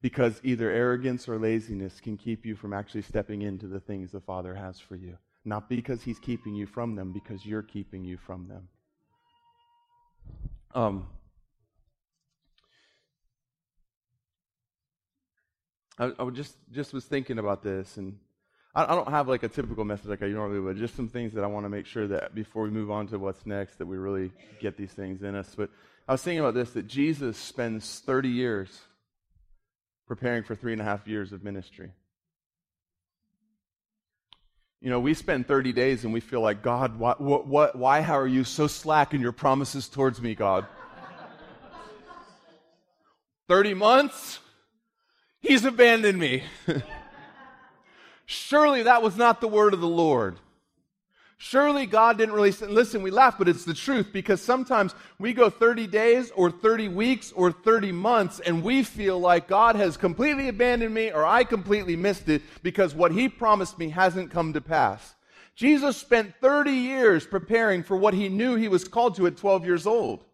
[SPEAKER 2] Because either arrogance or laziness can keep you from actually stepping into the things the Father has for you. Not because He's keeping you from them, because you're keeping you from them. Um, I, I just just was thinking about this, and I, I don't have like a typical message like I normally would. Just some things that I want to make sure that before we move on to what's next, that we really get these things in us. But I was thinking about this: that Jesus spends 30 years preparing for three and a half years of ministry. You know, we spend 30 days and we feel like, God, why, what, what, why how are you so slack in your promises towards me, God? 30 months? He's abandoned me. Surely that was not the word of the Lord. Surely God didn't really say, listen, we laugh, but it's the truth because sometimes we go 30 days or 30 weeks or 30 months and we feel like God has completely abandoned me or I completely missed it because what he promised me hasn't come to pass. Jesus spent 30 years preparing for what he knew he was called to at 12 years old.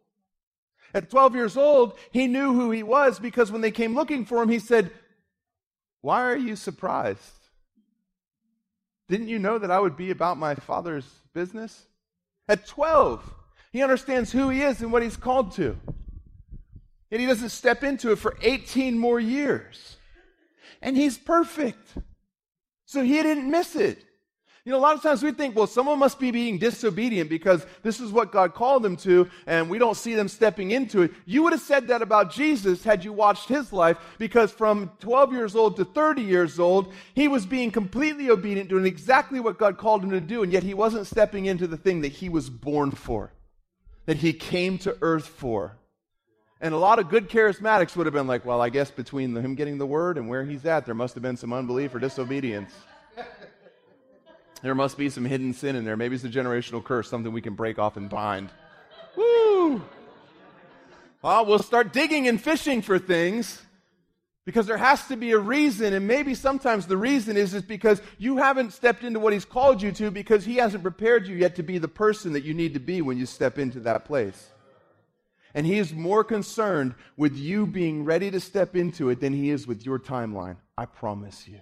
[SPEAKER 2] At 12 years old, he knew who he was because when they came looking for him, he said, Why are you surprised? Didn't you know that I would be about my father's business? At 12, he understands who he is and what he's called to. And he doesn't step into it for 18 more years. And he's perfect. So he didn't miss it. You know, a lot of times we think, well, someone must be being disobedient because this is what God called them to, and we don't see them stepping into it. You would have said that about Jesus had you watched his life, because from 12 years old to 30 years old, he was being completely obedient, doing exactly what God called him to do, and yet he wasn't stepping into the thing that he was born for, that he came to earth for. And a lot of good charismatics would have been like, well, I guess between him getting the word and where he's at, there must have been some unbelief or disobedience. There must be some hidden sin in there. Maybe it's a generational curse, something we can break off and bind. Woo! Well, we'll start digging and fishing for things because there has to be a reason, and maybe sometimes the reason is is because you haven't stepped into what He's called you to because He hasn't prepared you yet to be the person that you need to be when you step into that place. And He is more concerned with you being ready to step into it than He is with your timeline. I promise you.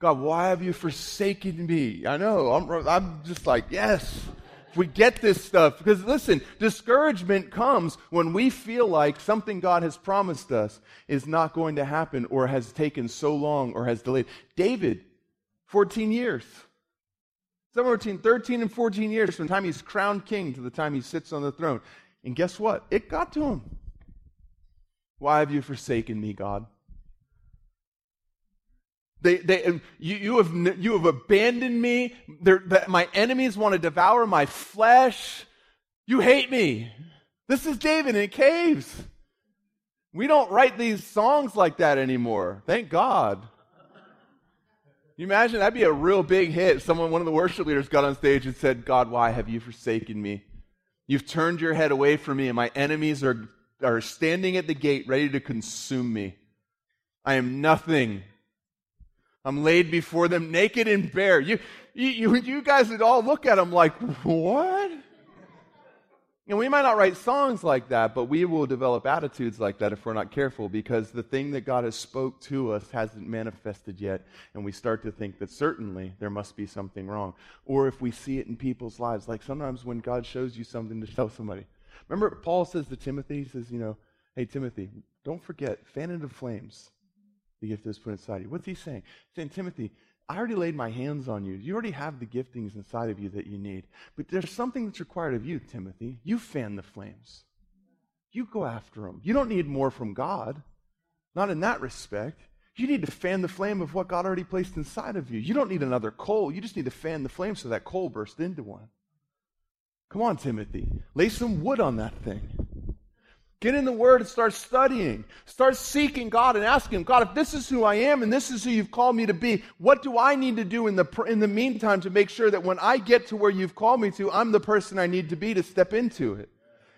[SPEAKER 2] God, why have you forsaken me? I know, I'm, I'm just like, yes, we get this stuff. Because listen, discouragement comes when we feel like something God has promised us is not going to happen or has taken so long or has delayed. David, 14 years. Somewhere between 13 and 14 years from the time he's crowned king to the time he sits on the throne. And guess what? It got to him. Why have you forsaken me, God? They, they, you, you, have, you have abandoned me. my enemies want to devour my flesh. You hate me. This is David in caves. We don't write these songs like that anymore. Thank God. you imagine that'd be a real big hit. Someone, one of the worship leaders, got on stage and said, "God, why have you forsaken me? You've turned your head away from me, and my enemies are are standing at the gate ready to consume me. I am nothing. I'm laid before them naked and bare. You, you, you guys would all look at them like, what? And we might not write songs like that, but we will develop attitudes like that if we're not careful because the thing that God has spoke to us hasn't manifested yet. And we start to think that certainly there must be something wrong. Or if we see it in people's lives, like sometimes when God shows you something to tell somebody. Remember, Paul says to Timothy, he says, you know, hey, Timothy, don't forget, fan into flames the gift that's put inside you. What's he saying? He's saying, Timothy, I already laid my hands on you. You already have the giftings inside of you that you need. But there's something that's required of you, Timothy. You fan the flames. You go after them. You don't need more from God. Not in that respect. You need to fan the flame of what God already placed inside of you. You don't need another coal. You just need to fan the flame so that coal bursts into one. Come on, Timothy. Lay some wood on that thing. Get in the Word and start studying. Start seeking God and asking Him, God, if this is who I am and this is who you've called me to be, what do I need to do in the, in the meantime to make sure that when I get to where you've called me to, I'm the person I need to be to step into it?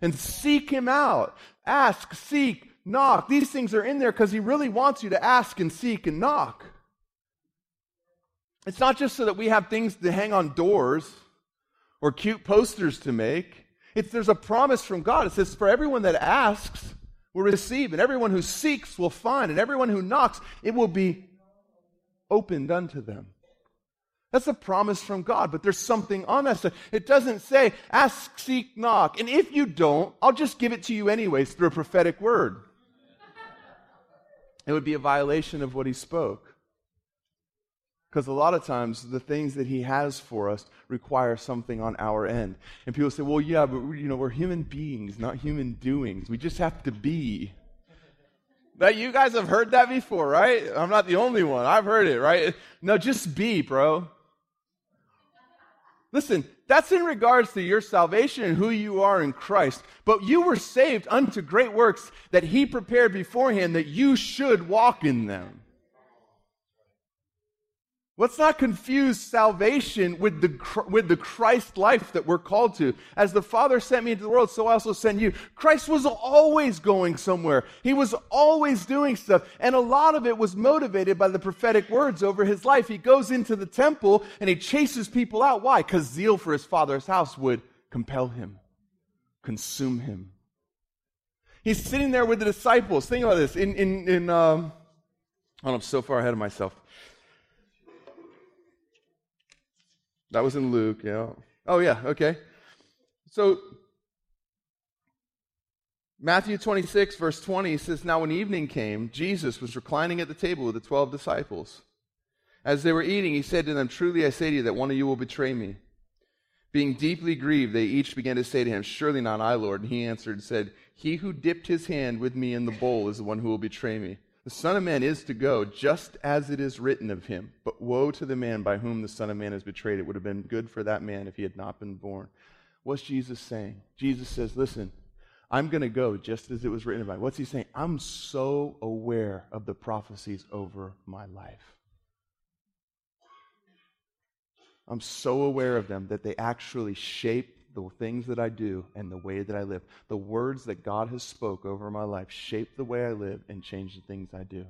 [SPEAKER 2] And seek Him out. Ask, seek, knock. These things are in there because He really wants you to ask and seek and knock. It's not just so that we have things to hang on doors or cute posters to make. It's, there's a promise from God. It says, For everyone that asks will receive, and everyone who seeks will find, and everyone who knocks, it will be opened unto them. That's a promise from God, but there's something on that side. It doesn't say, ask, seek, knock. And if you don't, I'll just give it to you anyways through a prophetic word. It would be a violation of what he spoke. Because a lot of times the things that he has for us require something on our end. And people say, well, yeah, but you know, we're human beings, not human doings. We just have to be. That you guys have heard that before, right? I'm not the only one. I've heard it, right? No, just be, bro. Listen, that's in regards to your salvation and who you are in Christ. But you were saved unto great works that he prepared beforehand that you should walk in them. Let's not confuse salvation with the, with the Christ life that we're called to. As the Father sent me into the world, so I also send you. Christ was always going somewhere. He was always doing stuff. And a lot of it was motivated by the prophetic words over his life. He goes into the temple and he chases people out. Why? Because zeal for his Father's house would compel him, consume him. He's sitting there with the disciples. Think about this. In, in, in um, oh, I'm so far ahead of myself. That was in Luke, yeah. Oh, yeah, okay. So, Matthew 26, verse 20 says, Now when evening came, Jesus was reclining at the table with the twelve disciples. As they were eating, he said to them, Truly I say to you that one of you will betray me. Being deeply grieved, they each began to say to him, Surely not I, Lord. And he answered and said, He who dipped his hand with me in the bowl is the one who will betray me. The Son of Man is to go, just as it is written of him. But woe to the man by whom the Son of Man is betrayed. It would have been good for that man if he had not been born. What's Jesus saying? Jesus says, Listen, I'm going to go just as it was written about. Me. What's he saying? I'm so aware of the prophecies over my life. I'm so aware of them that they actually shape the things that I do and the way that I live. The words that God has spoke over my life shape the way I live and change the things I do.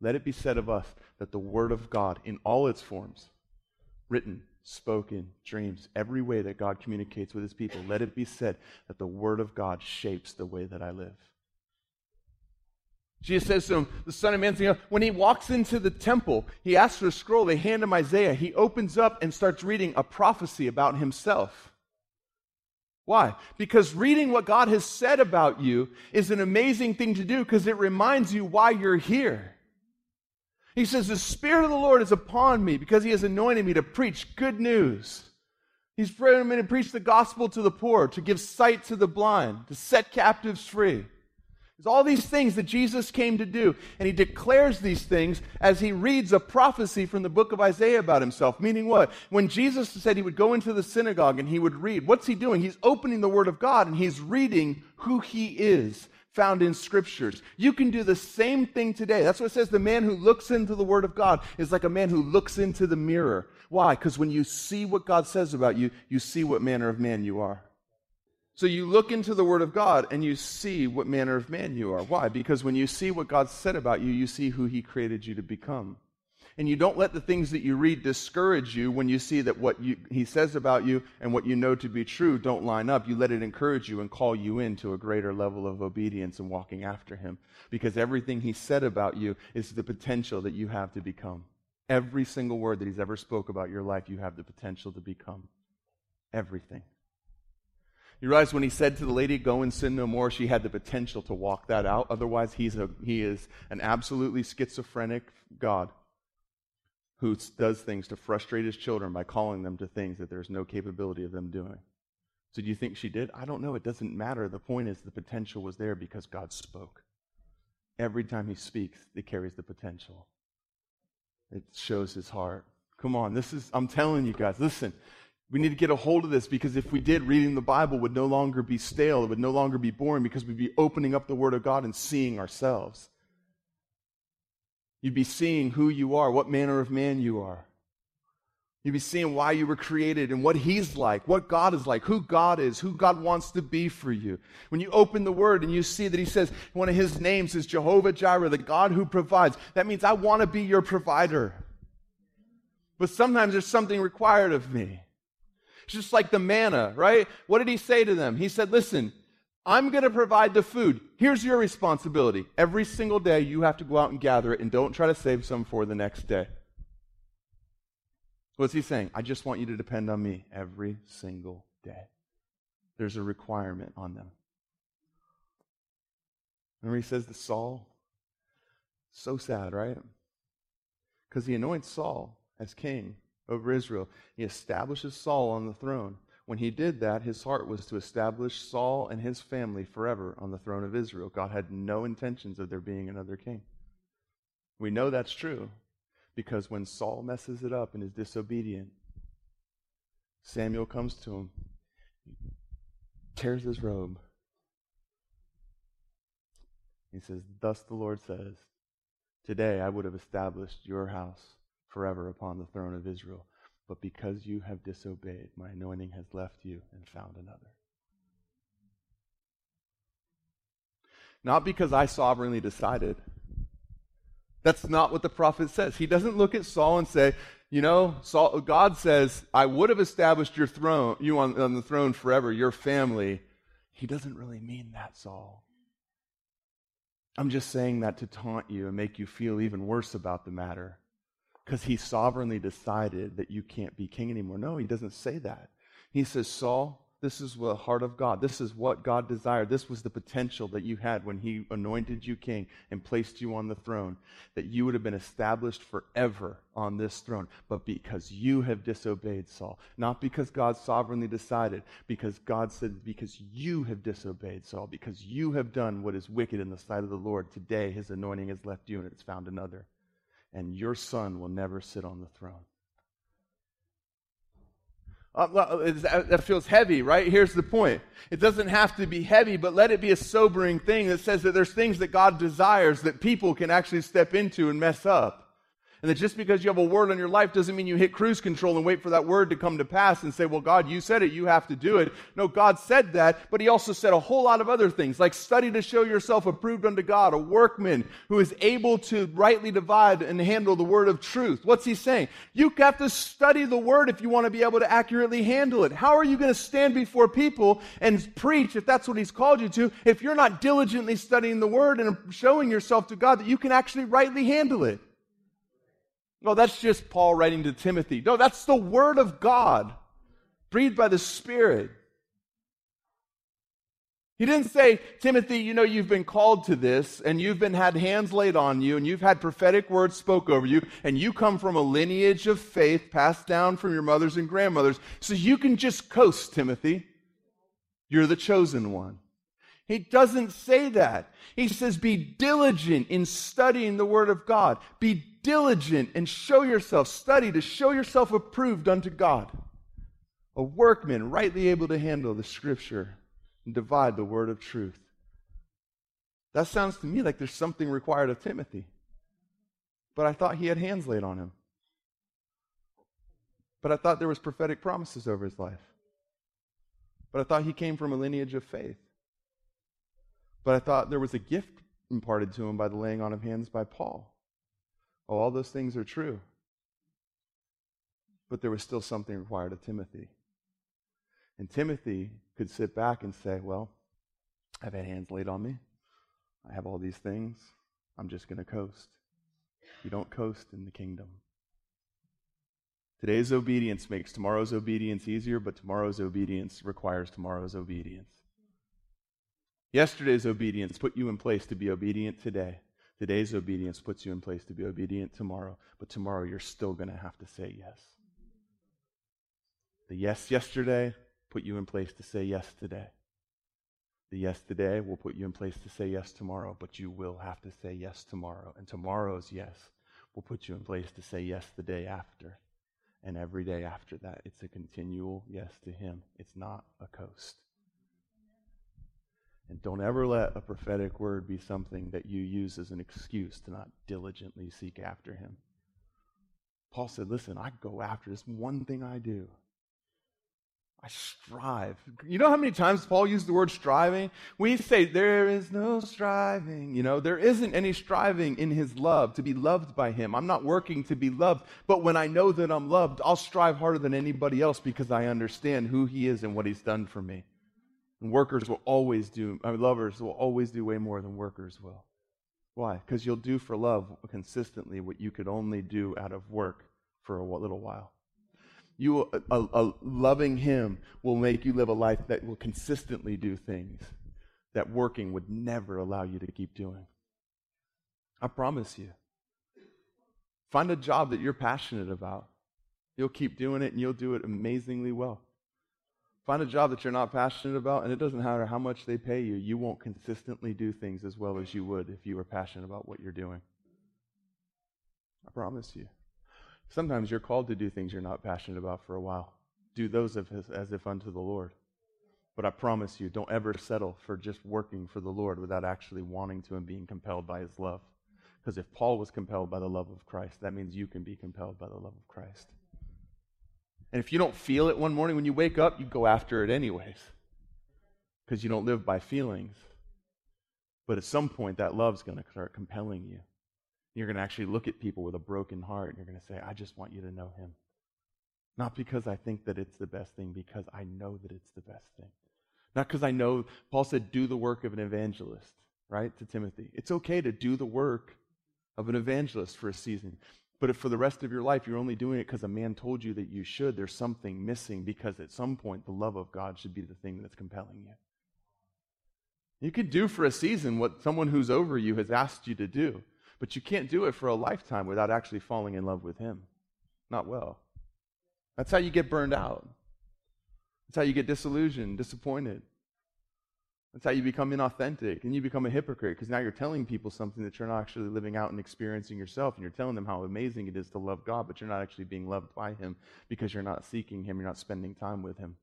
[SPEAKER 2] Let it be said of us that the word of God in all its forms, written, spoken, dreams, every way that God communicates with his people, let it be said that the word of God shapes the way that I live. Jesus says to him, the Son of Man, when he walks into the temple, he asks for a scroll. They hand him Isaiah. He opens up and starts reading a prophecy about himself. Why? Because reading what God has said about you is an amazing thing to do because it reminds you why you're here. He says, The Spirit of the Lord is upon me because he has anointed me to preach good news. He's brought me to preach the gospel to the poor, to give sight to the blind, to set captives free there's all these things that Jesus came to do, and he declares these things as he reads a prophecy from the book of Isaiah about himself. Meaning what? When Jesus said he would go into the synagogue and he would read, what's he doing? He's opening the Word of God and he's reading who he is found in scriptures. You can do the same thing today. That's what it says the man who looks into the Word of God is like a man who looks into the mirror. Why? Because when you see what God says about you, you see what manner of man you are. So you look into the Word of God and you see what manner of man you are. Why? Because when you see what God said about you, you see who He created you to become. And you don't let the things that you read discourage you when you see that what you, He says about you and what you know to be true don't line up. You let it encourage you and call you into a greater level of obedience and walking after Him. Because everything He said about you is the potential that you have to become. Every single word that He's ever spoke about your life, you have the potential to become. Everything. You realize when he said to the lady, Go and sin no more, she had the potential to walk that out. Otherwise, he's a, he is an absolutely schizophrenic God who does things to frustrate his children by calling them to things that there's no capability of them doing. So, do you think she did? I don't know. It doesn't matter. The point is, the potential was there because God spoke. Every time he speaks, it carries the potential. It shows his heart. Come on, this is, I'm telling you guys, listen, we need to get a hold of this because if we did, reading the Bible would no longer be stale. It would no longer be boring because we'd be opening up the Word of God and seeing ourselves. You'd be seeing who you are, what manner of man you are. You'd be seeing why you were created and what He's like, what God is like, who God is, who God wants to be for you. When you open the Word and you see that He says one of His names is Jehovah Jireh, the God who provides, that means I want to be your provider. But sometimes there's something required of me just like the manna, right? What did he say to them? He said, Listen, I'm going to provide the food. Here's your responsibility. Every single day, you have to go out and gather it, and don't try to save some for the next day. What's he saying? I just want you to depend on me every single day. There's a requirement on them. Remember, he says to Saul, so sad, right? Because he anoints Saul as king over Israel. He establishes Saul on the throne. When he did that, his heart was to establish Saul and his family forever on the throne of Israel. God had no intentions of there being another king. We know that's true because when Saul messes it up and is disobedient, Samuel comes to him, tears his robe. He says, Thus the Lord says, Today I would have established your house forever upon the throne of Israel. But because you have disobeyed, my anointing has left you and found another. Not because I sovereignly decided. That's not what the prophet says. He doesn't look at Saul and say, you know, Saul, God says, I would have established your throne, you on, on the throne forever, your family. He doesn't really mean that, Saul. I'm just saying that to taunt you and make you feel even worse about the matter because he sovereignly decided that you can't be king anymore. No, he doesn't say that. He says, Saul, this is the heart of God. This is what God desired. This was the potential that you had when he anointed you king and placed you on the throne, that you would have been established forever on this throne. But because you have disobeyed Saul, not because God sovereignly decided, because God said, because you have disobeyed Saul, because you have done what is wicked in the sight of the Lord, today his anointing has left you and it's found another and your son will never sit on the throne. Uh, that feels heavy, right? Here's the point. It doesn't have to be heavy, but let it be a sobering thing that says that there's things that God desires that people can actually step into and mess up. And that just because you have a word on your life doesn't mean you hit cruise control and wait for that word to come to pass and say, well, God, you said it, you have to do it. No, God said that, but He also said a whole lot of other things, like study to show yourself approved unto God, a workman who is able to rightly divide and handle the word of truth. What's He saying? You have to study the word if you want to be able to accurately handle it. How are you going to stand before people and preach if that's what He's called you to if you're not diligently studying the word and showing yourself to God that you can actually rightly handle it? No, that's just Paul writing to Timothy. No, that's the Word of God, breathed by the Spirit. He didn't say, Timothy, you know, you've been called to this, and you've been had hands laid on you, and you've had prophetic words spoke over you, and you come from a lineage of faith passed down from your mothers and grandmothers, so you can just coast, Timothy. You're the chosen one. He doesn't say that. He says, be diligent in studying the Word of God. Be diligent and show yourself, study to show yourself approved unto God. A workman rightly able to handle the Scripture and divide the Word of truth. That sounds to me like there's something required of Timothy. But I thought he had hands laid on him. But I thought there was prophetic promises over his life. But I thought he came from a lineage of faith. But I thought there was a gift imparted to him by the laying on of hands by Paul. Oh, all those things are true. But there was still something required of Timothy. And Timothy could sit back and say, Well, I've had hands laid on me. I have all these things. I'm just going to coast. You don't coast in the kingdom. Today's obedience makes tomorrow's obedience easier, but tomorrow's obedience requires tomorrow's obedience. Yesterday's obedience put you in place to be obedient today. Today's obedience puts you in place to be obedient tomorrow, but tomorrow you're still going to have to say yes. The yes yesterday put you in place to say yes today. The yes today will put you in place to say yes tomorrow, but you will have to say yes tomorrow. And tomorrow's yes will put you in place to say yes the day after. And every day after that, it's a continual yes to Him. It's not a coast. And don't ever let a prophetic word be something that you use as an excuse to not diligently seek after him. Paul said, Listen, I go after this one thing I do. I strive. You know how many times Paul used the word striving? We say, There is no striving. You know, there isn't any striving in his love to be loved by him. I'm not working to be loved, but when I know that I'm loved, I'll strive harder than anybody else because I understand who he is and what he's done for me. And workers will always do, I mean, lovers will always do way more than workers will. Why? Because you'll do for love consistently what you could only do out of work for a little while. You, a, a, a loving Him will make you live a life that will consistently do things that working would never allow you to keep doing. I promise you. Find a job that you're passionate about. You'll keep doing it and you'll do it amazingly well. Find a job that you're not passionate about, and it doesn't matter how much they pay you, you won't consistently do things as well as you would if you were passionate about what you're doing. I promise you. Sometimes you're called to do things you're not passionate about for a while. Do those as if unto the Lord. But I promise you, don't ever settle for just working for the Lord without actually wanting to and being compelled by his love. Because if Paul was compelled by the love of Christ, that means you can be compelled by the love of Christ. And if you don't feel it one morning when you wake up, you go after it anyways. Because you don't live by feelings. But at some point, that love's going to start compelling you. You're going to actually look at people with a broken heart and you're going to say, I just want you to know him. Not because I think that it's the best thing, because I know that it's the best thing. Not because I know, Paul said, do the work of an evangelist, right, to Timothy. It's okay to do the work of an evangelist for a season. But if for the rest of your life you're only doing it because a man told you that you should, there's something missing because at some point the love of God should be the thing that's compelling you. You could do for a season what someone who's over you has asked you to do, but you can't do it for a lifetime without actually falling in love with Him. Not well. That's how you get burned out. That's how you get disillusioned, disappointed. That's how you become inauthentic and you become a hypocrite because now you're telling people something that you're not actually living out and experiencing yourself. And you're telling them how amazing it is to love God, but you're not actually being loved by Him because you're not seeking Him, you're not spending time with Him.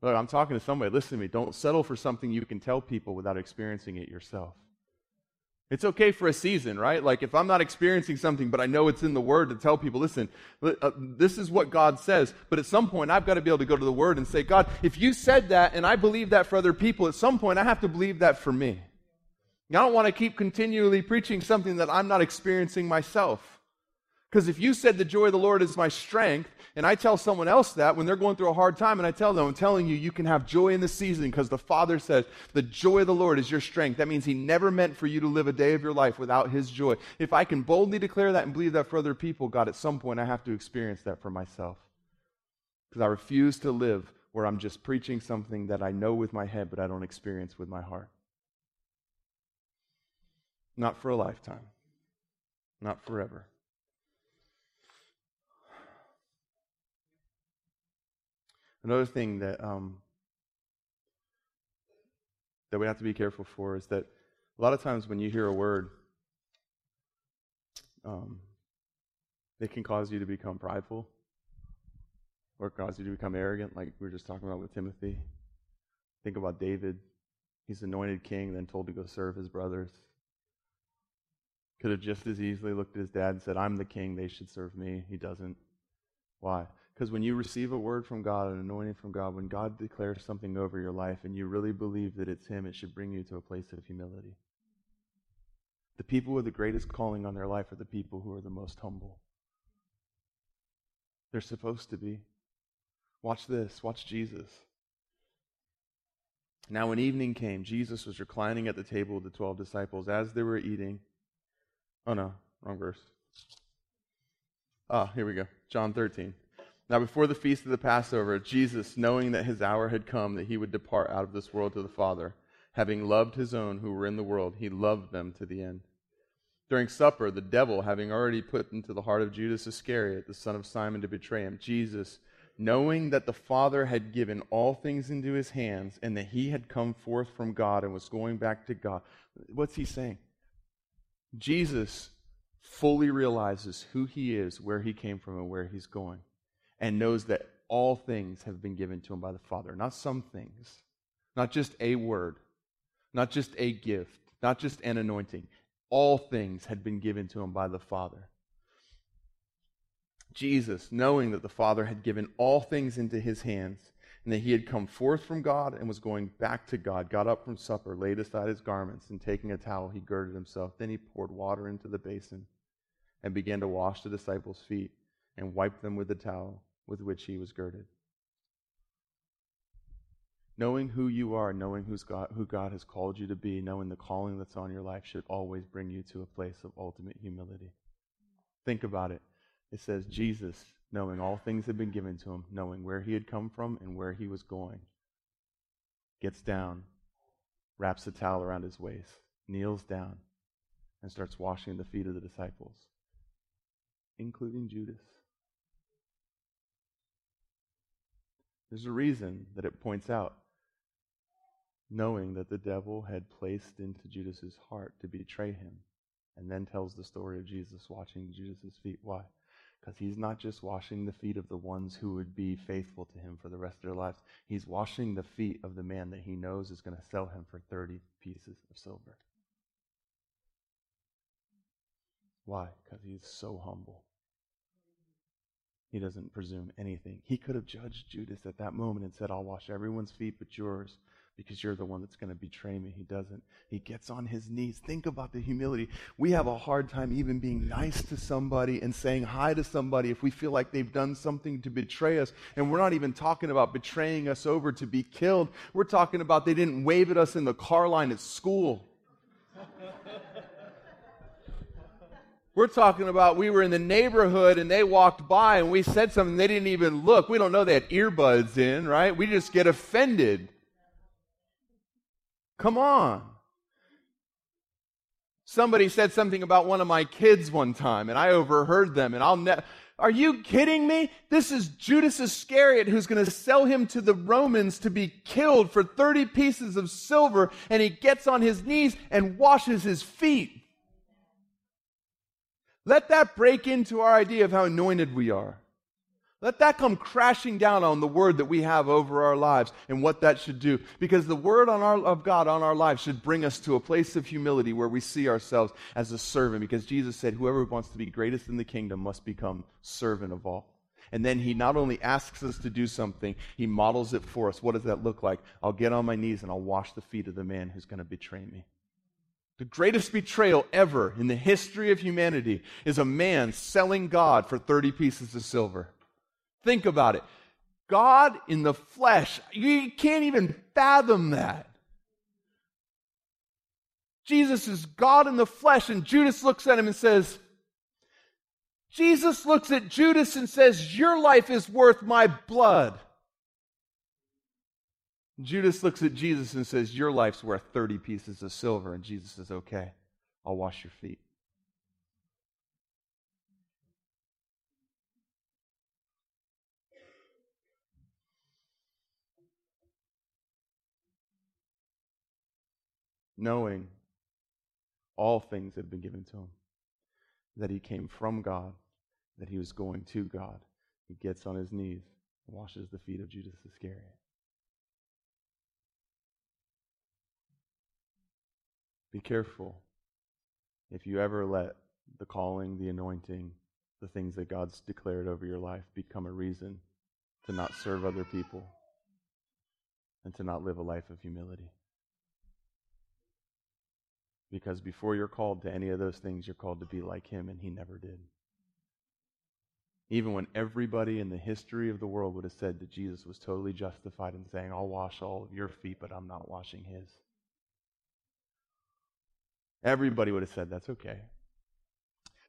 [SPEAKER 2] Look, I'm talking to somebody. Listen to me. Don't settle for something you can tell people without experiencing it yourself. It's okay for a season, right? Like if I'm not experiencing something, but I know it's in the Word to tell people, listen, uh, this is what God says. But at some point, I've got to be able to go to the Word and say, God, if you said that and I believe that for other people, at some point, I have to believe that for me. I don't want to keep continually preaching something that I'm not experiencing myself. Because if you said the joy of the Lord is my strength, and I tell someone else that when they're going through a hard time, and I tell them, I'm telling you, you can have joy in the season because the Father says, the joy of the Lord is your strength. That means He never meant for you to live a day of your life without His joy. If I can boldly declare that and believe that for other people, God, at some point I have to experience that for myself. Because I refuse to live where I'm just preaching something that I know with my head, but I don't experience with my heart. Not for a lifetime, not forever. Another thing that um, that we have to be careful for is that a lot of times when you hear a word, um, it can cause you to become prideful or cause you to become arrogant, like we were just talking about with Timothy. Think about David. He's anointed king, then told to go serve his brothers. Could have just as easily looked at his dad and said, I'm the king, they should serve me. He doesn't. Why? Because when you receive a word from God, an anointing from God, when God declares something over your life and you really believe that it's Him, it should bring you to a place of humility. The people with the greatest calling on their life are the people who are the most humble. They're supposed to be. Watch this. Watch Jesus. Now, when evening came, Jesus was reclining at the table with the twelve disciples. As they were eating, oh no, wrong verse. Ah, here we go. John 13. Now, before the feast of the Passover, Jesus, knowing that his hour had come that he would depart out of this world to the Father, having loved his own who were in the world, he loved them to the end. During supper, the devil, having already put into the heart of Judas Iscariot, the son of Simon, to betray him, Jesus, knowing that the Father had given all things into his hands and that he had come forth from God and was going back to God. What's he saying? Jesus fully realizes who he is, where he came from, and where he's going, and knows that all things have been given to him by the Father. Not some things, not just a word, not just a gift, not just an anointing. All things had been given to him by the Father. Jesus, knowing that the Father had given all things into his hands, and that he had come forth from God and was going back to God, got up from supper, laid aside his garments, and taking a towel, he girded himself. Then he poured water into the basin and began to wash the disciples' feet and wipe them with the towel with which he was girded. Knowing who you are, knowing who's God, who God has called you to be, knowing the calling that's on your life should always bring you to a place of ultimate humility. Think about it. It says Jesus, knowing all things had been given to him, knowing where he had come from and where he was going, gets down, wraps a towel around his waist, kneels down, and starts washing the feet of the disciples, including Judas. There's a reason that it points out knowing that the devil had placed into Judas's heart to betray him, and then tells the story of Jesus washing Judas's feet. Why? Because he's not just washing the feet of the ones who would be faithful to him for the rest of their lives. He's washing the feet of the man that he knows is going to sell him for 30 pieces of silver. Why? Because he's so humble. He doesn't presume anything. He could have judged Judas at that moment and said, I'll wash everyone's feet but yours because you're the one that's going to betray me. He doesn't. He gets on his knees. Think about the humility. We have a hard time even being nice to somebody and saying hi to somebody if we feel like they've done something to betray us. And we're not even talking about betraying us over to be killed. We're talking about they didn't wave at us in the car line at school. We're talking about we were in the neighborhood and they walked by and we said something, they didn't even look. We don't know they had earbuds in, right? We just get offended. Come on. Somebody said something about one of my kids one time, and I overheard them, and I'll never. Are you kidding me? This is Judas Iscariot who's going to sell him to the Romans to be killed for 30 pieces of silver, and he gets on his knees and washes his feet. Let that break into our idea of how anointed we are. Let that come crashing down on the word that we have over our lives and what that should do. Because the word our, of God on our lives should bring us to a place of humility where we see ourselves as a servant. Because Jesus said, whoever wants to be greatest in the kingdom must become servant of all. And then he not only asks us to do something, he models it for us. What does that look like? I'll get on my knees and I'll wash the feet of the man who's going to betray me. The greatest betrayal ever in the history of humanity is a man selling God for 30 pieces of silver. Think about it. God in the flesh, you can't even fathom that. Jesus is God in the flesh, and Judas looks at him and says, Jesus looks at Judas and says, Your life is worth my blood. Judas looks at Jesus and says, Your life's worth 30 pieces of silver. And Jesus says, Okay, I'll wash your feet. knowing all things have been given to him, that he came from God, that he was going to God. He gets on his knees and washes the feet of Judas Iscariot. Be careful if you ever let the calling, the anointing the things that God's declared over your life become a reason to not serve other people and to not live a life of humility. Because before you're called to any of those things, you're called to be like Him, and He never did. Even when everybody in the history of the world would have said that Jesus was totally justified in saying, I'll wash all of your feet, but I'm not washing His. Everybody would have said, That's okay.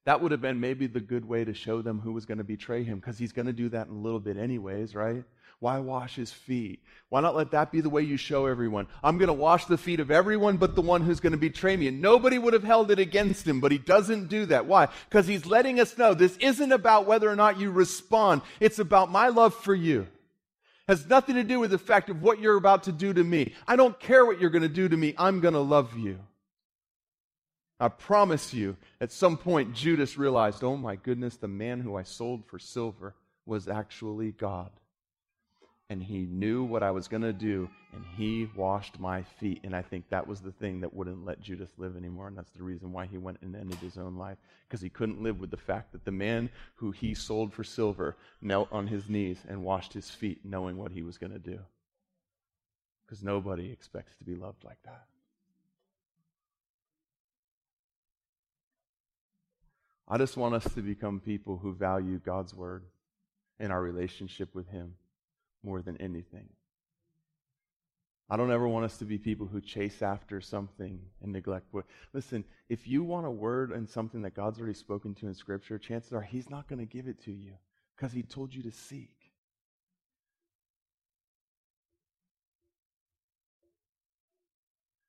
[SPEAKER 2] That would have been maybe the good way to show them who was going to betray him, because he's going to do that in a little bit, anyways, right? Why wash his feet? Why not let that be the way you show everyone? I'm going to wash the feet of everyone but the one who's going to betray me. And nobody would have held it against him, but he doesn't do that. Why? Because he's letting us know this isn't about whether or not you respond. It's about my love for you. Has nothing to do with the fact of what you're about to do to me. I don't care what you're going to do to me. I'm going to love you. I promise you, at some point, Judas realized, oh my goodness, the man who I sold for silver was actually God. And he knew what I was going to do, and he washed my feet. And I think that was the thing that wouldn't let Judas live anymore. And that's the reason why he went and ended his own life, because he couldn't live with the fact that the man who he sold for silver knelt on his knees and washed his feet, knowing what he was going to do. Because nobody expects to be loved like that. I just want us to become people who value God's word and our relationship with Him more than anything. I don't ever want us to be people who chase after something and neglect what. Listen, if you want a word and something that God's already spoken to in Scripture, chances are He's not going to give it to you because He told you to seek.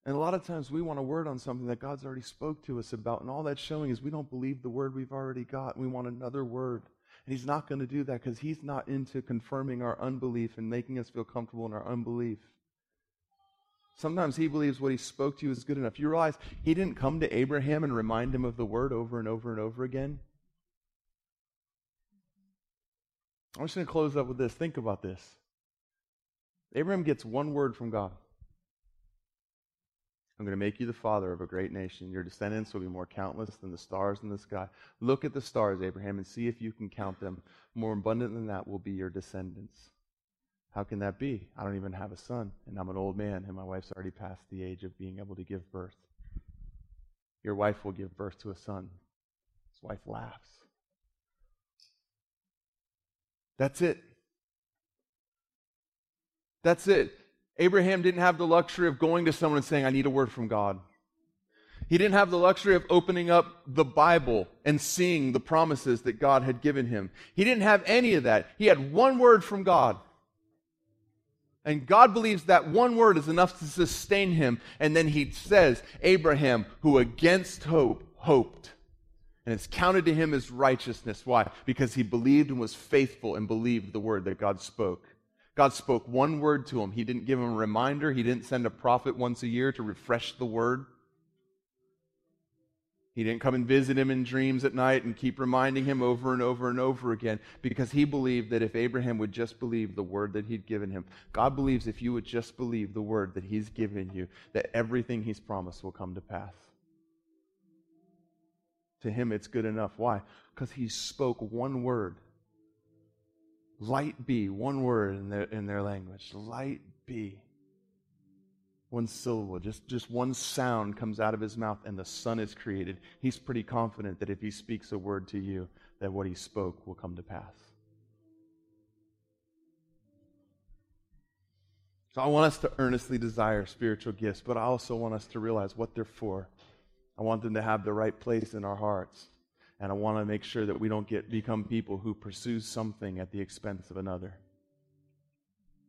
[SPEAKER 2] And a lot of times we want a word on something that God's already spoke to us about, and all that's showing is we don't believe the word we've already got. We want another word. And He's not going to do that because He's not into confirming our unbelief and making us feel comfortable in our unbelief. Sometimes He believes what He spoke to you is good enough. You realize He didn't come to Abraham and remind him of the word over and over and over again? I'm just going to close up with this. Think about this. Abraham gets one word from God. I'm going to make you the father of a great nation. Your descendants will be more countless than the stars in the sky. Look at the stars, Abraham, and see if you can count them. More abundant than that will be your descendants. How can that be? I don't even have a son, and I'm an old man, and my wife's already past the age of being able to give birth. Your wife will give birth to a son. His wife laughs. That's it. That's it. Abraham didn't have the luxury of going to someone and saying, I need a word from God. He didn't have the luxury of opening up the Bible and seeing the promises that God had given him. He didn't have any of that. He had one word from God. And God believes that one word is enough to sustain him. And then he says, Abraham, who against hope, hoped. And it's counted to him as righteousness. Why? Because he believed and was faithful and believed the word that God spoke. God spoke one word to him. He didn't give him a reminder. He didn't send a prophet once a year to refresh the word. He didn't come and visit him in dreams at night and keep reminding him over and over and over again because he believed that if Abraham would just believe the word that he'd given him, God believes if you would just believe the word that he's given you, that everything he's promised will come to pass. To him, it's good enough. Why? Because he spoke one word Light be, one word in their, in their language. Light be. One syllable, just, just one sound comes out of his mouth and the sun is created. He's pretty confident that if he speaks a word to you, that what he spoke will come to pass. So I want us to earnestly desire spiritual gifts, but I also want us to realize what they're for. I want them to have the right place in our hearts. And I want to make sure that we don't get become people who pursue something at the expense of another.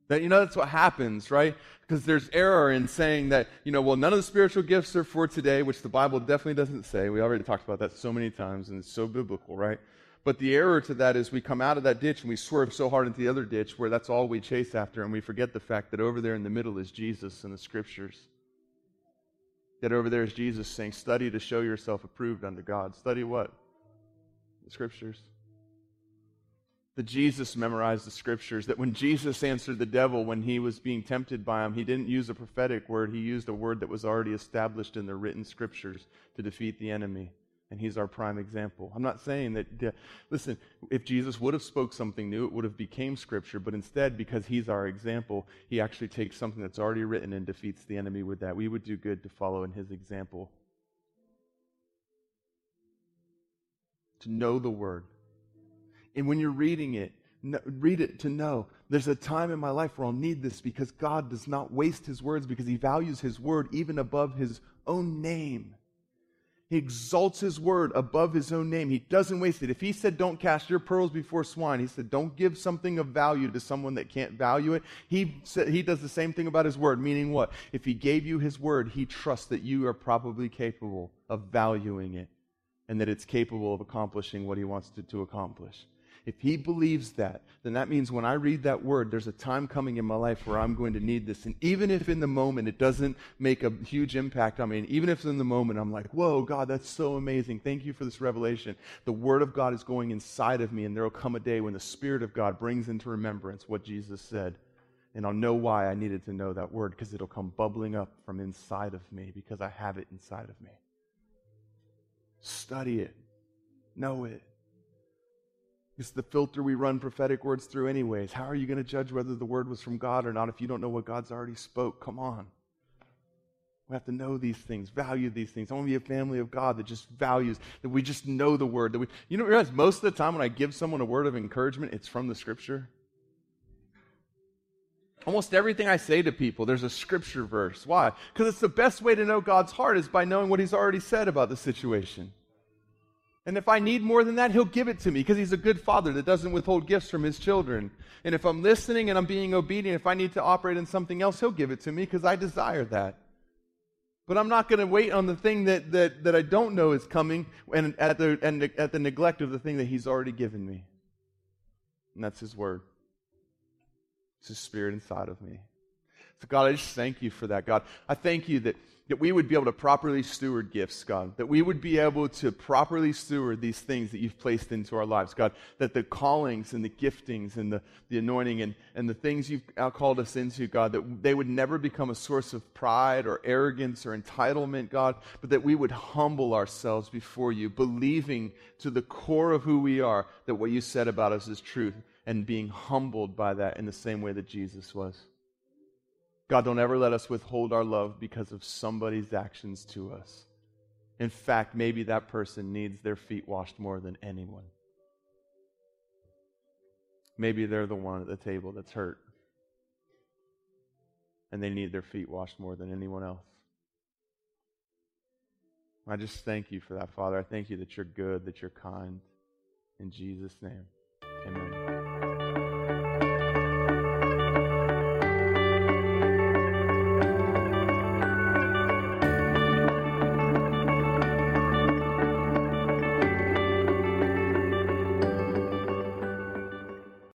[SPEAKER 2] That you know that's what happens, right? Because there's error in saying that, you know, well, none of the spiritual gifts are for today, which the Bible definitely doesn't say. We already talked about that so many times, and it's so biblical, right? But the error to that is we come out of that ditch and we swerve so hard into the other ditch where that's all we chase after, and we forget the fact that over there in the middle is Jesus and the scriptures. That over there is Jesus saying, Study to show yourself approved unto God. Study what? The scriptures. That Jesus memorized the scriptures. That when Jesus answered the devil when he was being tempted by him, he didn't use a prophetic word, he used a word that was already established in the written scriptures to defeat the enemy. and he's our prime example. I'm not saying that uh, listen, if Jesus would have spoke something new, it would have became scripture, but instead because he's our example, he actually takes something that's already written and defeats the enemy with that. We would do good to follow in his example. To know the word. And when you're reading it, read it to know there's a time in my life where I'll need this because God does not waste his words because he values his word even above his own name. He exalts his word above his own name. He doesn't waste it. If he said, Don't cast your pearls before swine, he said, Don't give something of value to someone that can't value it. He, said, he does the same thing about his word, meaning what? If he gave you his word, he trusts that you are probably capable of valuing it and that it's capable of accomplishing what he wants to, to accomplish. If he believes that, then that means when I read that word, there's a time coming in my life where I'm going to need this. And even if in the moment it doesn't make a huge impact on me, and even if in the moment I'm like, whoa, God, that's so amazing. Thank you for this revelation. The word of God is going inside of me, and there will come a day when the Spirit of God brings into remembrance what Jesus said. And I'll know why I needed to know that word because it'll come bubbling up from inside of me because I have it inside of me. Study it, know it. It's the filter we run prophetic words through, anyways. How are you going to judge whether the word was from God or not if you don't know what God's already spoke? Come on. We have to know these things, value these things. I want to be a family of God that just values, that we just know the word. That we, you know, realize most of the time when I give someone a word of encouragement, it's from the scripture. Almost everything I say to people, there's a scripture verse. Why? Because it's the best way to know God's heart is by knowing what He's already said about the situation. And if I need more than that, he'll give it to me because he's a good father that doesn't withhold gifts from his children. And if I'm listening and I'm being obedient, if I need to operate in something else, he'll give it to me because I desire that. But I'm not going to wait on the thing that, that, that I don't know is coming and at the, and at the neglect of the thing that he's already given me. And that's his word. It's spirit inside of me. So, God, I just thank you for that, God. I thank you that that we would be able to properly steward gifts, God. That we would be able to properly steward these things that you've placed into our lives, God. That the callings and the giftings and the, the anointing and, and the things you've called us into, God, that they would never become a source of pride or arrogance or entitlement, God, but that we would humble ourselves before you, believing to the core of who we are that what you said about us is truth and being humbled by that in the same way that Jesus was. God, don't ever let us withhold our love because of somebody's actions to us. In fact, maybe that person needs their feet washed more than anyone. Maybe they're the one at the table that's hurt. And they need their feet washed more than anyone else. I just thank you for that, Father. I thank you that you're good, that you're kind. In Jesus' name, amen.